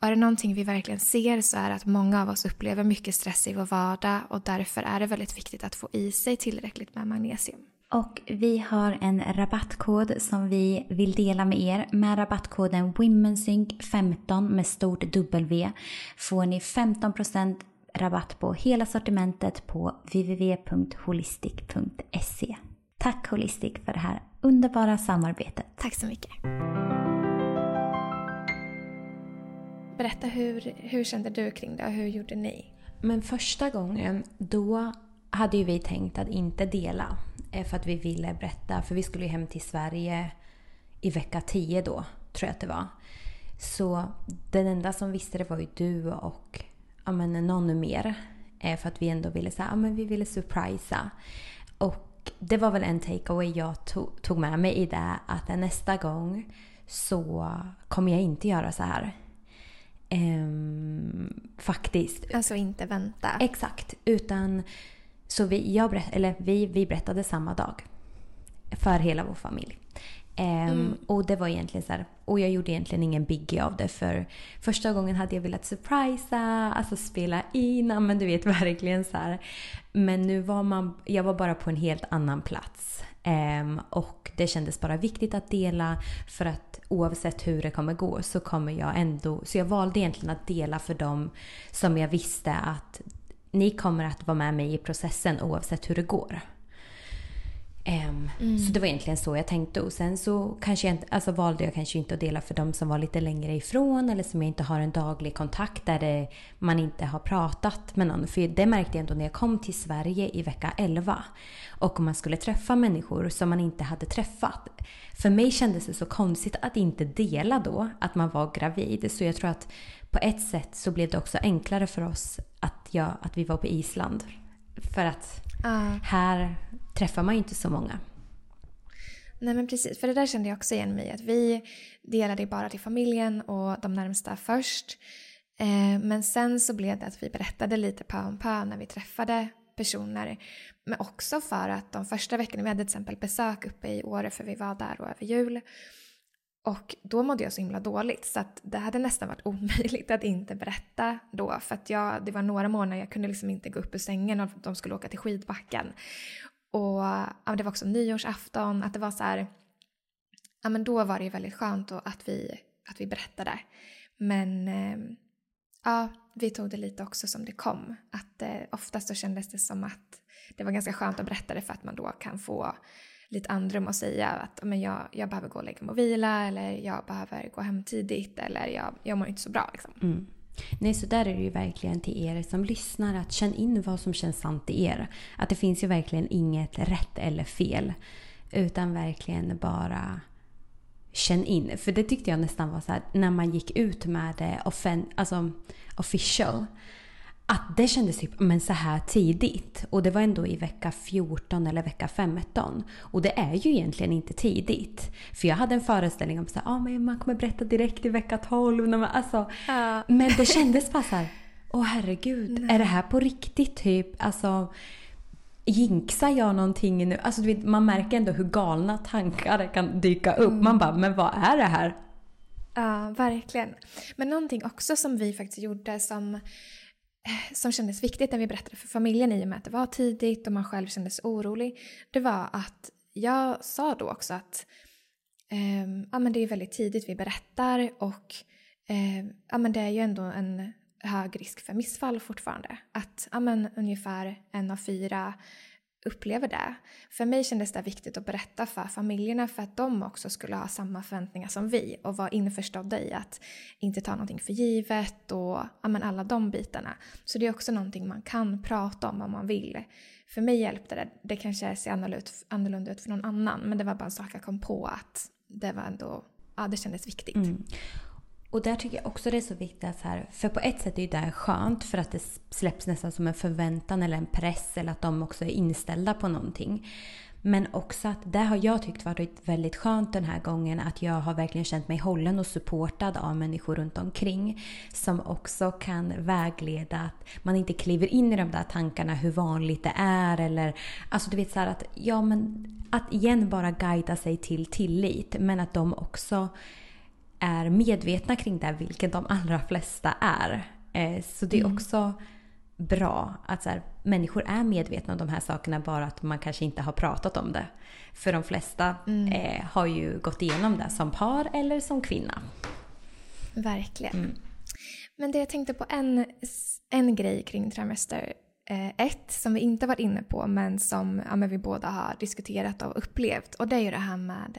Och är det någonting vi verkligen ser så är det att många av oss upplever mycket stress i vår vardag och därför är det väldigt viktigt att få i sig tillräckligt med magnesium. Och vi har en rabattkod som vi vill dela med er. Med rabattkoden WomenSync15 med stort W får ni 15% rabatt på hela sortimentet på www.holistic.se. Tack Holistic för det här underbara samarbetet. Tack så mycket. Berätta, hur, hur kände du kring det och hur gjorde ni? Men första gången, då hade ju vi tänkt att inte dela. Eh, för att vi ville berätta, för vi skulle ju hem till Sverige i vecka 10 då, tror jag att det var. Så den enda som visste det var ju du och ja, men någon mer. Eh, för att vi ändå ville säga, ja men vi ville surprisa. Och det var väl en takeaway jag tog, tog med mig i det att nästa gång så kommer jag inte göra så här. Ehm, faktiskt. Alltså inte vänta. Exakt. Utan så vi, jag berätt, eller vi, vi berättade samma dag. För hela vår familj. Ehm, Mm. Och det var egentligen så här, och jag gjorde egentligen ingen biggie av det för första gången hade jag velat surprisa, alltså spela in, men du vet [LAUGHS] verkligen så här. Men nu var man, jag var bara på en helt annan plats. Ehm, och det kändes bara viktigt att dela för att oavsett hur det kommer gå så kommer jag ändå, så jag valde egentligen att dela för dem som jag visste att ni kommer att vara med mig i processen oavsett hur det går. Ehm, Så det var egentligen så jag tänkte. Och sen så kanske jag inte, alltså valde jag kanske inte att dela för de som var lite längre ifrån eller som jag inte har en daglig kontakt där det, man inte har pratat med någon. För det märkte jag ändå när jag kom till Sverige i vecka 11 och man skulle träffa människor som man inte hade träffat. För mig kändes det så konstigt att inte dela då att man var gravid. Så jag tror att på ett sätt så blev det också enklare för oss att, jag, att vi var på Island. För att Ja. här träffar man ju inte så många. Nej men precis, för det där kände jag också igen mig i. Att vi delade bara till familjen och de närmsta först. Eh, men sen så blev det att vi berättade lite pö om pö när vi träffade personer. Men också för att de första veckorna, vi hade till exempel besök uppe i Åre för vi var där och över jul. Och då mådde jag så himla dåligt så att det hade nästan varit [LAUGHS] omöjligt att inte berätta då. För att jag, det var några månader jag kunde liksom inte gå upp ur sängen och de skulle åka till skidbacken. Och ja, det var också nyårsafton, att det var så här, ja men då var det ju väldigt skönt att, vi, att vi berättade. Men ehm, ja, vi tog det lite också som det kom. Att eh, oftast så kändes det som att det var ganska skönt att berätta det för att man då kan få lite andrum och säga att men jag, jag behöver gå och lägga mig och vila eller jag behöver gå hem tidigt eller jag, jag mår inte så bra. Liksom. Mm. Nej, så där är det ju verkligen till er som lyssnar att känn in vad som känns sant i er. Att det finns ju verkligen inget rätt eller fel. Utan verkligen bara känn in. För det tyckte jag nästan var så här när man gick ut med det offen, alltså official. Att det kändes typ men så här tidigt. Och det var ändå i vecka 14 eller vecka 15. Och det är ju egentligen inte tidigt. För jag hade en föreställning om att ah, men man kommer berätta direkt i vecka 12. När man, alltså, Ja. men det kändes bara så här, åh herregud, är det här på riktigt typ? Alltså, jinxar jag någonting nu? Alltså vet, man märker ändå hur galna tankar kan dyka upp. Man bara, men vad är det här? Ja, verkligen. Men någonting också som vi faktiskt gjorde som, Eh, som kändes viktigt när vi berättade för familjen i och med att det var tidigt och man själv kändes orolig. Det var att jag sa då också att eh, ja, men det är väldigt tidigt vi berättar och eh, ja, men det är ju ändå en hög risk för missfall fortfarande. Att ja, men ungefär en av fyra upplever det. För mig kändes det viktigt att berätta för familjerna för att de också skulle ha samma förväntningar som vi och vara införstådda i att inte ta någonting för givet och ja, men alla de bitarna. Så det är också någonting man kan prata om om man vill. För mig hjälpte det. Det kanske ser annorlunda ut, för någon annan men det var bara en sak jag kom på att det var ändå, ja det kändes viktigt. Mm. Och där tycker jag också det är så viktigt att så här, för på ett sätt är ju det skönt för att det släpps nästan som en förväntan eller en press eller att de också är inställda på någonting. Men också att det har jag tyckt varit väldigt skönt den här gången att jag har verkligen känt mig hållen och supportad av människor runt omkring som också kan vägleda att man inte kliver in i de där tankarna hur vanligt det är eller alltså du vet så här att ja men att igen bara guida sig till tillit men att de också är medvetna kring det, vilket de allra flesta är. Eh, Så det är också bra att så här, människor är medvetna om de här sakerna bara att man kanske inte har pratat om det. För de flesta eh, har ju gått igenom det som par eller som kvinna. Verkligen. Men det jag tänkte på en, en grej kring trimester 1 som vi inte varit inne på men som ja, men vi båda har diskuterat och upplevt och det är ju det här med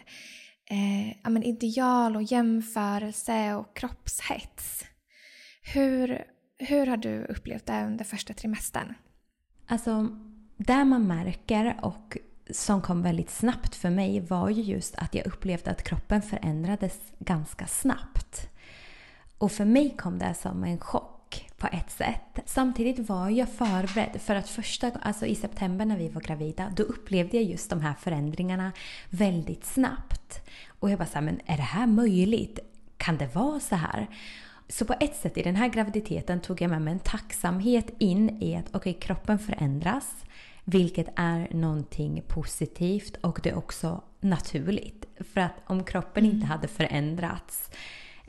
eh, ja, men ideal och jämförelse och kroppshets. Hur, hur har du upplevt det under första trimestern? Alltså, där man märker och som kom väldigt snabbt för mig var ju just att jag upplevde att kroppen förändrades ganska snabbt. Och för mig kom det som en chock på ett sätt. Samtidigt var jag förberedd för att första alltså i september när vi var gravida då upplevde jag just de här förändringarna väldigt snabbt. Och jag bara såhär, men är det här möjligt? Kan det vara så här? Så på ett sätt i den här graviditeten tog jag med mig en tacksamhet in i att okej, okay, kroppen förändras. Vilket är någonting positivt och det är också naturligt. För att om kroppen inte mm. hade förändrats,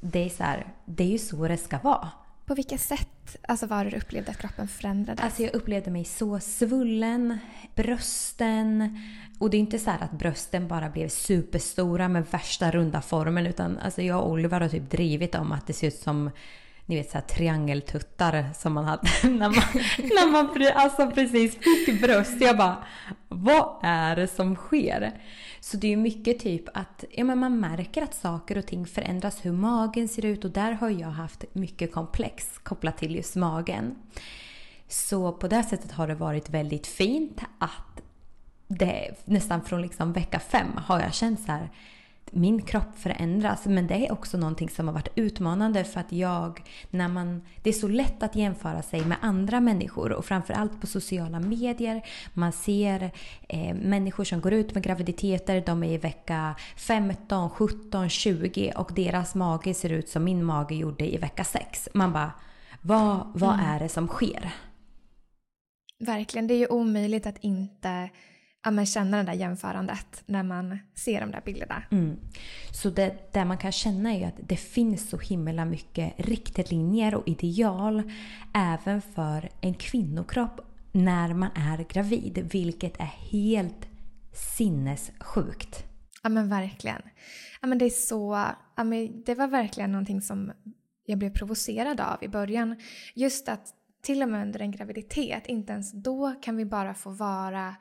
det är, så här, det är ju så det ska vara. På vilka sätt alltså, var det du upplevde att kroppen förändrades? Alltså jag upplevde mig så svullen, brösten. Och det är inte så att brösten bara blev superstora med värsta runda formen. Utan alltså jag och Oliver har typ drivit om att det ser ut som ni vet så här triangeltuttar som man hade [LAUGHS] när man, när man alltså precis fick bröst. Jag bara, vad är det som sker? Så det är ju mycket typ att ja, men man märker att saker och ting förändras, hur magen ser ut och där har jag haft mycket komplex kopplat till just magen. Så på det sättet har det varit väldigt fint att det, nästan från liksom vecka fem har jag känt så här min kropp förändras. Men det är också någonting som har varit utmanande för att jag, när man, det är så lätt att jämföra sig med andra människor och framförallt på sociala medier. Man ser eh, människor som går ut med graviditeter, de är i vecka 15, 17, 20 och deras mage ser ut som min mage gjorde i vecka 6. Man bara, vad, vad mm. är det som sker? Verkligen, det är ju omöjligt att inte ja, men känna det där jämförandet när man ser de där bilderna. Mm. Så det, det man kan känna är ju att det finns så himla mycket riktlinjer och ideal även för en kvinnokropp när man är gravid, vilket är helt sinnessjukt. Ja men verkligen. Ja men det är så, ja, men det var verkligen någonting som jag blev provocerad av i början. Just att till och med under en graviditet, inte ens då kan vi bara få vara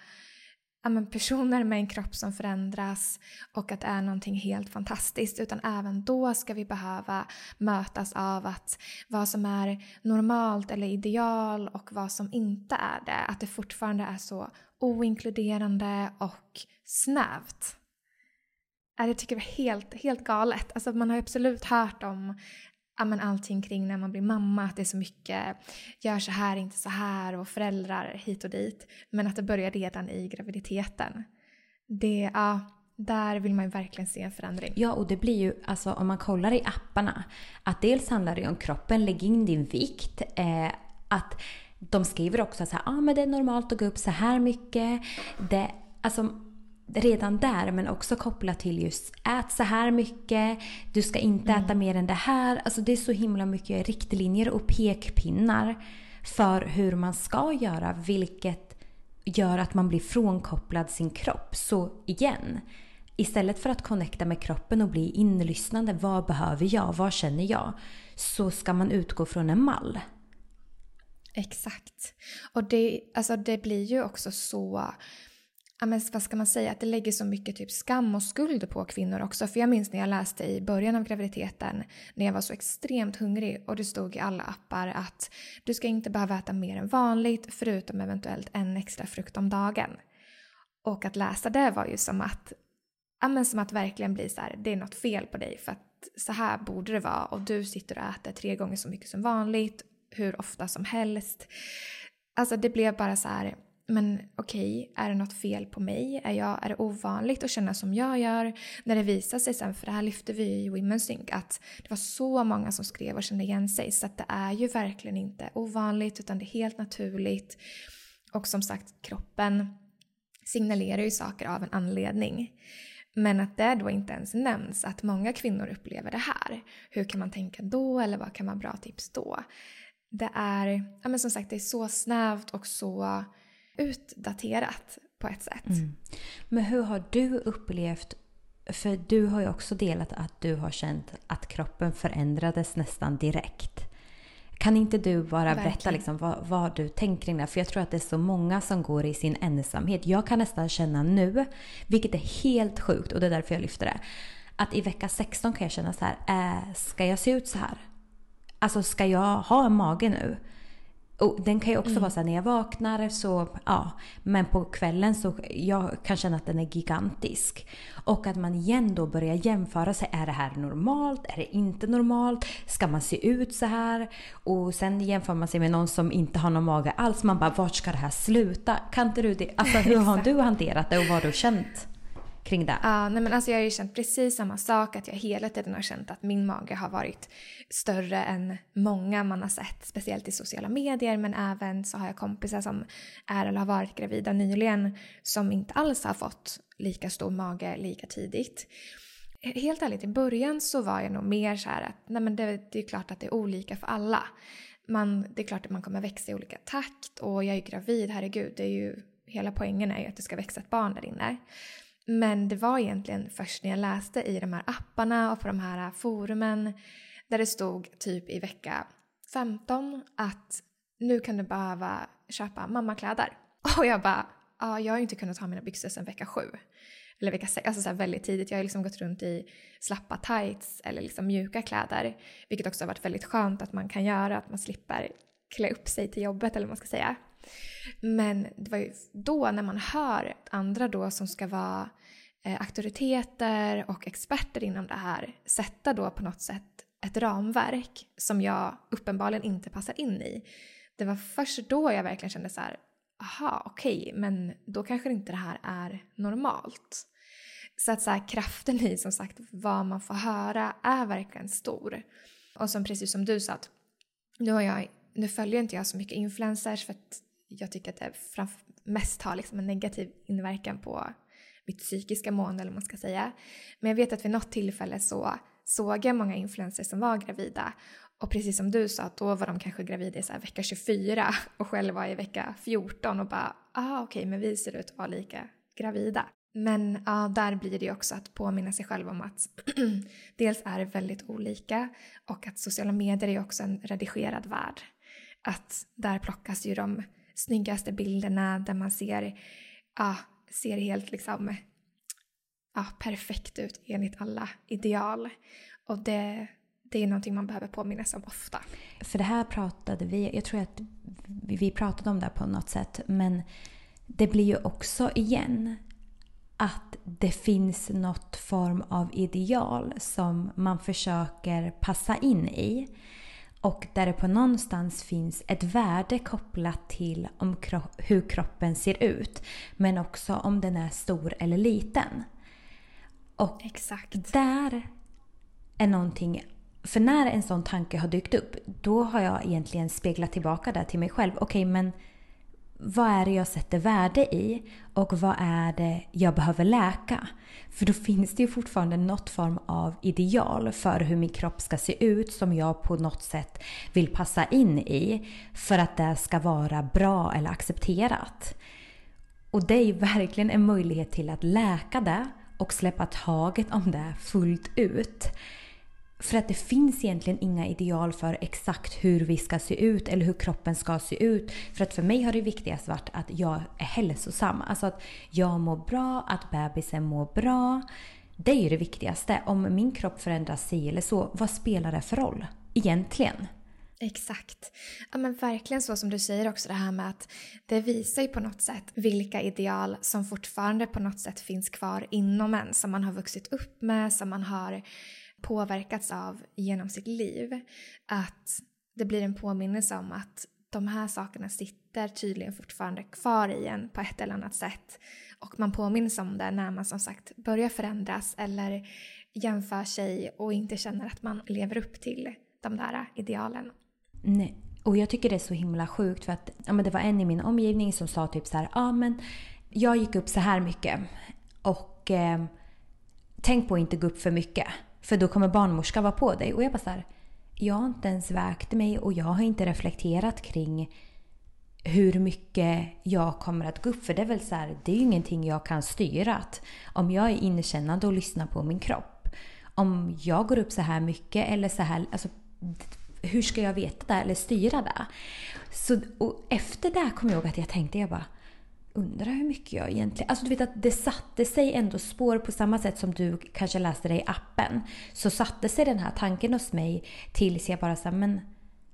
ja, men personer med en kropp som förändras och att det är någonting helt fantastiskt utan även då ska vi behöva mötas av att vad som är normalt eller ideal och vad som inte är det. Att det fortfarande är så oinkluderande och snävt. Äh, det tycker jag är helt, helt galet. Alltså man har absolut hört om men allting kring när man blir mamma, att det är så mycket gör så här, inte så här och föräldrar hit och dit. Men att det börjar redan i graviditeten. Det, ja, där vill man ju verkligen se en förändring. Ja, och det blir ju, alltså om man kollar i apparna, att dels handlar det om kroppen, lägg in din vikt, eh, att de skriver också så här, ah, men det är normalt att gå upp så här mycket. Det, alltså, redan där men också kopplat till just ät så här mycket, du ska inte mm. äta mer än det här. Alltså det är så himla mycket riktlinjer och pekpinnar för hur man ska göra vilket gör att man blir frånkopplad sin kropp. Så igen, istället för att connecta med kroppen och bli inlyssnande, vad behöver jag, vad känner jag? Så ska man utgå från en mall. Exakt. Och det, alltså det blir ju också så ja, men vad ska man säga, att det lägger så mycket typ skam och skuld på kvinnor också. För jag minns när jag läste i början av graviditeten när jag var så extremt hungrig och det stod i alla appar att du ska inte behöva äta mer än vanligt förutom eventuellt en extra frukt om dagen. Och att läsa det var ju som att, ja, men som att verkligen bli så här, det är något fel på dig för att så här borde det vara och du sitter och äter tre gånger så mycket som vanligt hur ofta som helst. Alltså det blev bara så här men okej, okay, är det något fel på mig? Är, jag, är det ovanligt att känna som jag gör? När det visar sig sen, för det här lyfte vi i Women's Sync, att det var så många som skrev och kände igen sig. Så att det är ju verkligen inte ovanligt utan det är helt naturligt. Och som sagt, kroppen signalerar ju saker av en anledning. Men att det då inte ens nämns att många kvinnor upplever det här. Hur kan man tänka då eller vad kan vara bra tips då? Det är, ja men som sagt, det är så snävt och så utdaterat på ett sätt. Mm. Men hur har du upplevt, för du har ju också delat att du har känt att kroppen förändrades nästan direkt. Kan inte du bara Verkligen. berätta liksom vad, vad, du tänker kring det? För jag tror att det är så många som går i sin ensamhet. Jag kan nästan känna nu, vilket är helt sjukt och det är därför jag lyfter det. Att i vecka 16 kan jag känna så här, äh, ska jag se ut så här? Alltså ska jag ha en mage nu? Och den kan ju också mm. vara så här, när jag vaknar så, ja. Men på kvällen så jag kan känna att den är gigantisk. Och att man igen då börjar jämföra sig. Är det här normalt? Är det inte normalt? Ska man se ut så här? Och sen jämför man sig med någon som inte har någon mage alls. Man bara, vart ska det här sluta? Kan inte du det? Alltså hur har du hanterat det och vad har du känt kring det? Ja, nej men alltså jag har ju känt precis samma sak. Att jag hela tiden har känt att min mage har varit större än många man har sett. Speciellt i sociala medier. Men även så har jag kompisar som är eller har varit gravida nyligen. Som inte alls har fått lika stor mage lika tidigt. Helt ärligt, i början så var jag nog mer så här att nej men det, det är klart att det är olika för alla. Man, det är klart att man kommer växa i olika takt och jag är gravid, herregud, det är ju hela poängen är ju att det ska växa ett barn där inne. Men det var egentligen först när jag läste i de här apparna och på de här forumen där det stod typ i vecka 15 att nu kan du behöva köpa mammakläder. [LAUGHS] Och jag bara, ja, jag har ju inte kunnat ha mina byxor sedan vecka 7. Eller vecka 6, alltså så väldigt tidigt. Jag har liksom gått runt i slappa tights eller liksom mjuka kläder. Vilket också har varit väldigt skönt att man kan göra, att man slipper klä upp sig till jobbet eller vad man ska säga. Men det var ju då när man hör andra då som ska vara eh, auktoriteter och experter inom det här sätta då på något sätt ett ramverk som jag uppenbarligen inte passar in i. Det var först då jag verkligen kände så här, aha, okej, okay, men då kanske inte det här är normalt. Så att så här, kraften i som sagt vad man får höra är verkligen stor. Och som precis som du sa att nu, har jag, nu följer inte jag så mycket influencers för att jag tycker att det mest har liksom en negativ inverkan på mitt psykiska mående eller vad man ska säga. Men jag vet att vid något tillfälle så såg jag många influencers som var gravida och precis som du sa, då var de kanske gravida i så vecka 24 [LAUGHS] och själv var i vecka 14 och bara ah okej okay, men vi ser ut att vara lika gravida. Men ja, där blir det ju också att påminna sig själv om att [CLEARS THROAT] dels är det väldigt olika och att sociala medier är också en redigerad värld. Att där plockas ju de snyggaste bilderna där man ser, ja, ser helt liksom ja, perfekt ut enligt alla ideal. Och det, det är någonting man behöver påminna sig om ofta. För det här pratade vi, jag tror att vi pratade om det på något sätt, men det blir ju också igen att det finns något form av ideal som man försöker passa in i. Och där det på någonstans finns ett värde kopplat till om kro hur kroppen ser ut. Men också om den är stor eller liten. Och Exakt. där är någonting... För när en sån tanke har dykt upp, då har jag egentligen speglat tillbaka det till mig själv. Okej, okay, men vad är det jag sätter värde i och vad är det jag behöver läka? För då finns det ju fortfarande något form av ideal för hur min kropp ska se ut som jag på något sätt vill passa in i för att det ska vara bra eller accepterat. Och det är ju verkligen en möjlighet till att läka det och släppa taget om det fullt ut. För att det finns egentligen inga ideal för exakt hur vi ska se ut eller hur kroppen ska se ut. För att för mig har det viktigast varit att jag är hälsosam. Alltså att jag mår bra, att bebisen mår bra. Det är ju det viktigaste. Om min kropp förändras sig eller så, vad spelar det för roll? Egentligen. Exakt. Ja men verkligen så som du säger också det här med att det visar ju på något sätt vilka ideal som fortfarande på något sätt finns kvar inom en som man har vuxit upp med, som man har påverkats av genom sitt liv. Att det blir en påminnelse om att de här sakerna sitter tydligen fortfarande kvar i en på ett eller annat sätt. Och man påminns om det när man som sagt börjar förändras eller jämför sig och inte känner att man lever upp till de där idealen. Nej. Och jag tycker det är så himla sjukt för att ja, men det var en i min omgivning som sa typ så här, ja men jag gick upp så här mycket och eh, tänk på att inte gå upp för mycket. För då kommer barnmorskan vara på dig. Och jag bara så här, jag har inte ens vägt mig och jag har inte reflekterat kring hur mycket jag kommer att gå upp. För det är väl så här, det är ju ingenting jag kan styra. Att om jag är inkännande och lyssnar på min kropp. Om jag går upp så här mycket eller så här, alltså, hur ska jag veta det eller styra det? Så, och efter det kom jag ihåg att jag tänkte, jag bara undrar hur mycket jag egentligen... Alltså du vet att det satte sig ändå spår på samma sätt som du kanske läste det i appen. Så satte sig den här tanken hos mig tills jag bara sa men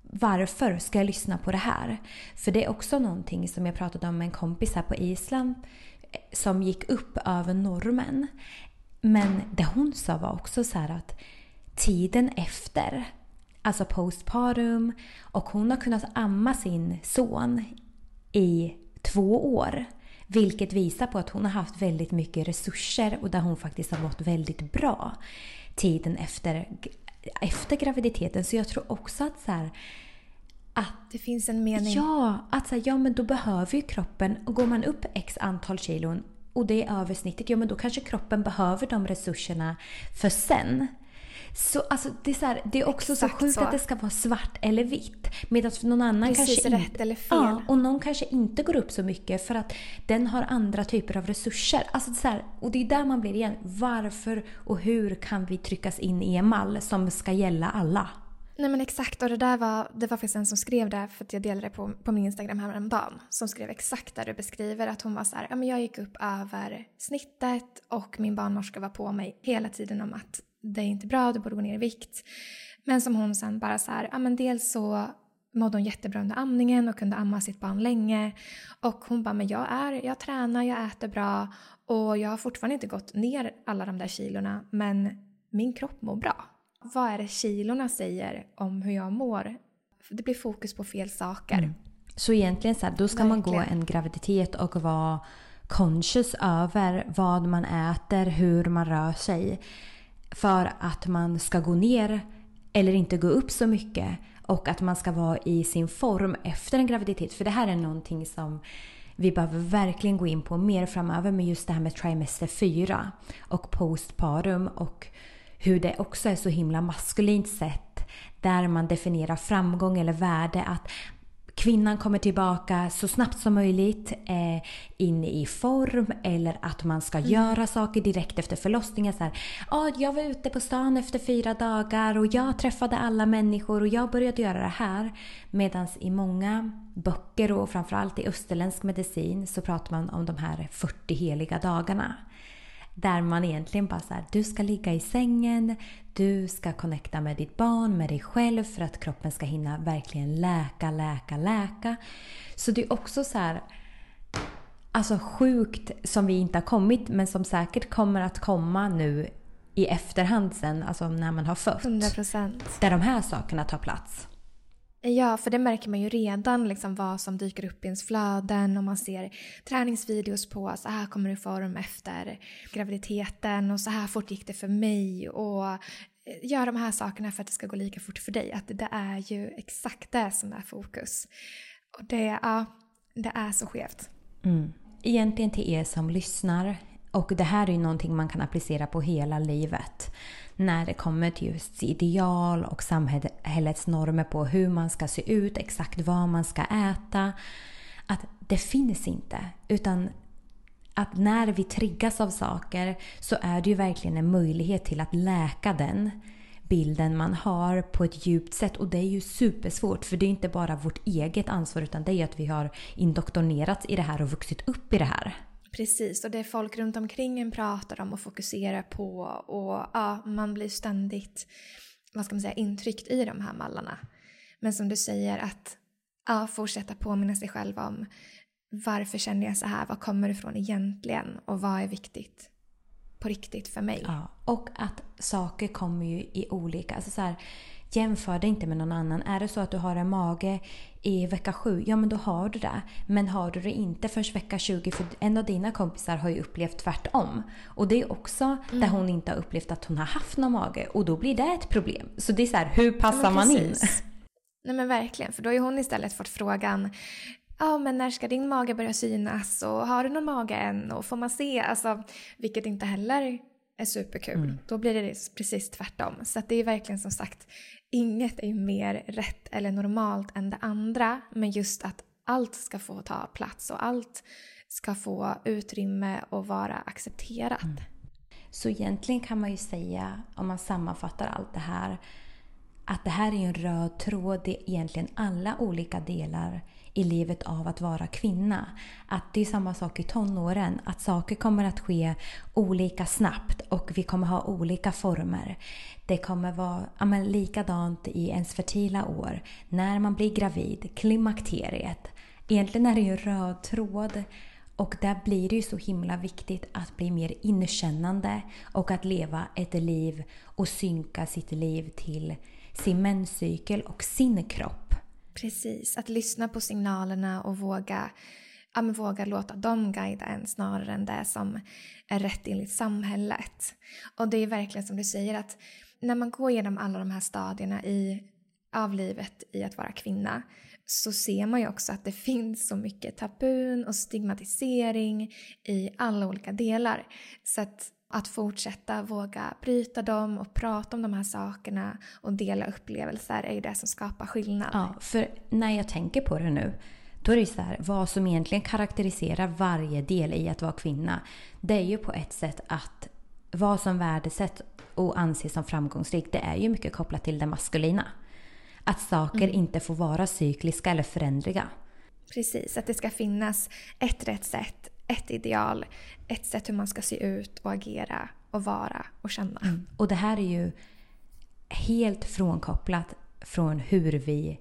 varför ska jag lyssna på det här? För det är också någonting som jag pratade om med en kompis här på Island eh, som gick upp över normen. Men det hon sa var också så att tiden efter, alltså postpartum och hon har kunnat amma sin son i två år. Vilket visar på att hon har haft väldigt mycket resurser och där hon faktiskt har mått väldigt bra tiden efter, efter graviditeten. Så jag tror också att så här, att det finns en mening. Ja, att så här, ja men då behöver ju kroppen, och går man upp x antal kilon och det är över snittet, ja men då kanske kroppen behöver de resurserna för sen. Så alltså, det, är så här, det är också Exakt så sjukt så. att det ska vara svart eller vitt. Medan någon annan Precis kanske rätt eller fel. Ja, och någon kanske inte går upp så mycket för att den har andra typer av resurser. Alltså det är här, och det är där man blir igen. Varför och hur kan vi tryckas in i en mall som ska gälla alla? Nej men exakt och det där var, det var faktiskt en som skrev det för att jag delade det på, på min Instagram häromdagen. Som skrev exakt där du beskriver att hon var så här, ja men jag gick upp över snittet och min barnmorska var på mig hela tiden om att det är inte bra, du borde gå ner i vikt. Men som hon sen bara så här, ja men dels så mådde hon jättebra under amningen och kunde amma sitt barn länge. Och hon bara, men jag, är, jag tränar, jag äter bra och jag har fortfarande inte gått ner alla de där kilorna men min kropp mår bra. Vad är det kilorna säger om hur jag mår? Det blir fokus på fel saker. Mm. Så egentligen så här, då ska Verkligen. man gå en graviditet och vara conscious över vad man äter, hur man rör sig för att man ska gå ner eller inte gå upp så mycket och att man ska vara i sin form efter en graviditet. För det här är någonting som vi behöver verkligen gå in på mer framöver med just det här med trimester 4 och postparum och hur det också är så himla maskulint sett där man definierar framgång eller värde att kvinnan kommer tillbaka så snabbt som möjligt eh, in i form eller att man ska mm. göra saker direkt efter förlossningen. Så här, ah, jag var ute på stan efter fyra dagar och jag träffade alla människor och jag började göra det här. Medan i många böcker och framförallt i österländsk medicin så pratar man om de här 40 heliga dagarna. Där man egentligen bara så här, du ska ligga i sängen, du ska connecta med ditt barn, med dig själv för att kroppen ska hinna verkligen läka, läka, läka. Så det är också så här, alltså sjukt som vi inte har kommit men som säkert kommer att komma nu i efterhand sen, alltså när man har fött. 100%. Där de här sakerna tar plats. Ja, för det märker man ju redan liksom vad som dyker upp i ens flöden och man ser träningsvideos på så här kommer du form efter graviditeten och så här fort gick det för mig och eh, gör de här sakerna för att det ska gå lika fort för dig. Att det är ju exakt det som är fokus. Och det, ja, det är så skevt. Mm. Egentligen till er som lyssnar, och det här är ju någonting man kan applicera på hela livet när det kommer till just ideal och samhällets normer på hur man ska se ut, exakt vad man ska äta. Att det finns inte. Utan att när vi triggas av saker så är det ju verkligen en möjlighet till att läka den bilden man har på ett djupt sätt. Och det är ju supersvårt för det är inte bara vårt eget ansvar utan det är ju att vi har indoktrinerats i det här och vuxit upp i det här. Precis, och det folk runt omkring en pratar om och fokuserar på och ja, man blir ständigt vad ska man säga, intryckt i de här mallarna. Men som du säger att ja, fortsätta påminna sig själv om varför känner jag så här, vad kommer det ifrån egentligen och vad är viktigt på riktigt för mig. Ja, och att saker kommer ju i olika, alltså så här, Jämför dig inte med någon annan. Är det så att du har en mage i vecka 7, ja men då har du det. Men har du det inte förrän vecka 20, för en av dina kompisar har ju upplevt tvärtom. Och det är också mm. där hon inte har upplevt att hon har haft någon mage och då blir det ett problem. Så det är så här, hur passar ja, man in? Nej men verkligen, för då har ju hon istället fått frågan Ja, men när ska din mage börja synas och har du någon mage än och får man se? Alltså, vilket inte heller är superkul. Mm. Då blir det precis tvärtom. Så det är verkligen som sagt inget är ju mer rätt eller normalt än det andra. Men just att allt ska få ta plats och allt ska få utrymme och vara accepterat. Mm. Så egentligen kan man ju säga, om man sammanfattar allt det här, att det här är en röd tråd i egentligen alla olika delar i livet av att vara kvinna. Att det är samma sak i tonåren. Att saker kommer att ske olika snabbt och vi kommer ha olika former. Det kommer vara ja, men, likadant i ens fertila år. När man blir gravid, klimakteriet. Egentligen är det ju röd tråd. Och där blir det ju så himla viktigt att bli mer inkännande och att leva ett liv och synka sitt liv till sin menscykel och sin kropp. Precis, att lyssna på signalerna och våga ja, men våga låta dem guida en snarare än det som är rätt enligt samhället. Och det är verkligen som du säger att när man går igenom alla de här stadierna i, av livet i att vara kvinna så ser man ju också att det finns så mycket tabun och stigmatisering i alla olika delar. Så att, att fortsätta våga bryta dem och prata om de här sakerna och dela upplevelser är ju det som skapar skillnad. Ja, för när jag tänker på det nu då är det så här, vad som egentligen karaktäriserar varje del i att vara kvinna. Det är ju på ett sätt att vad som värdesätts och anses som framgångsrikt, det är ju mycket kopplat till det maskulina. Att saker mm. inte får vara cykliska eller förändriga. Precis, att det ska finnas ett rätt sätt, ett ideal, ett sätt hur man ska se ut och agera och vara och känna. Mm. Och det här är ju helt frånkopplat från hur vi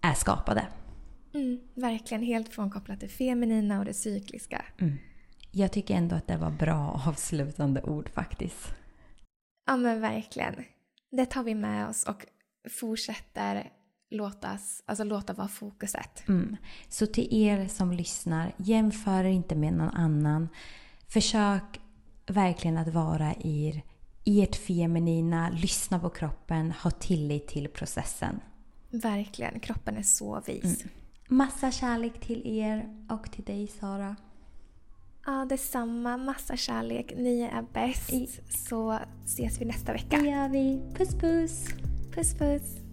är skapade. Mm, verkligen helt frånkopplat det feminina och det cykliska. Mm. Jag tycker ändå att det var bra [LAUGHS] avslutande ord faktiskt. Ja men verkligen. Det tar vi med oss och fortsätter låtas, alltså låta vara fokuset. Mm. Så till er som lyssnar, jämför er inte med någon annan. Försök verkligen att vara i, i ert feminina, lyssna på kroppen, ha tillit till processen. Verkligen, kroppen är så vis. Mm. Massa kärlek till er och till dig Sara. Ja, detsamma. Massa kärlek. Ni är bäst. Så ses vi nästa vecka. Det gör vi. Puss puss. Puss puss.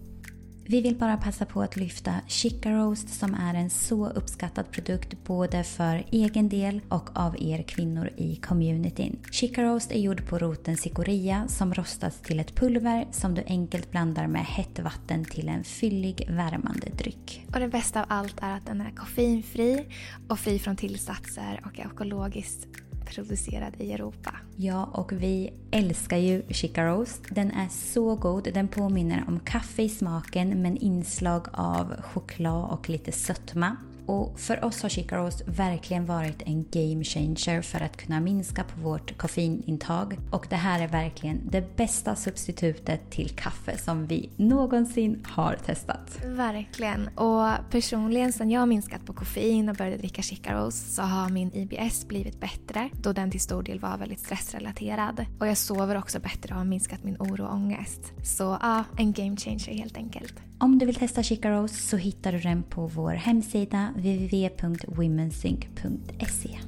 Vi vill bara passa på att lyfta Chica Roast som är en så uppskattad produkt både för egen del och av er kvinnor i communityn. Chica Roast är gjord på roten cikoria som rostas till ett pulver som du enkelt blandar med hett vatten till en fyllig värmande dryck. Och det bästa av allt är att den är koffeinfri och fri från tillsatser och är ekologiskt producerad i Europa. Ja, och vi älskar ju Chica Roast. Den är så god. Den påminner om kaffe i smaken men inslag av choklad och lite sötma. Och för oss har chicaros verkligen varit en game changer för att kunna minska på vårt koffeinintag. Och det här är verkligen det bästa substitutet till kaffe som vi någonsin har testat. Verkligen. Och personligen sen jag har minskat på koffein och började dricka chicaros så har min IBS blivit bättre då den till stor del var väldigt stressrelaterad. Och jag sover också bättre och har minskat min oro och ångest. Så ja, en game changer helt enkelt. Om du vill testa Chica Rose så hittar du den på vår hemsida www.womensync.se.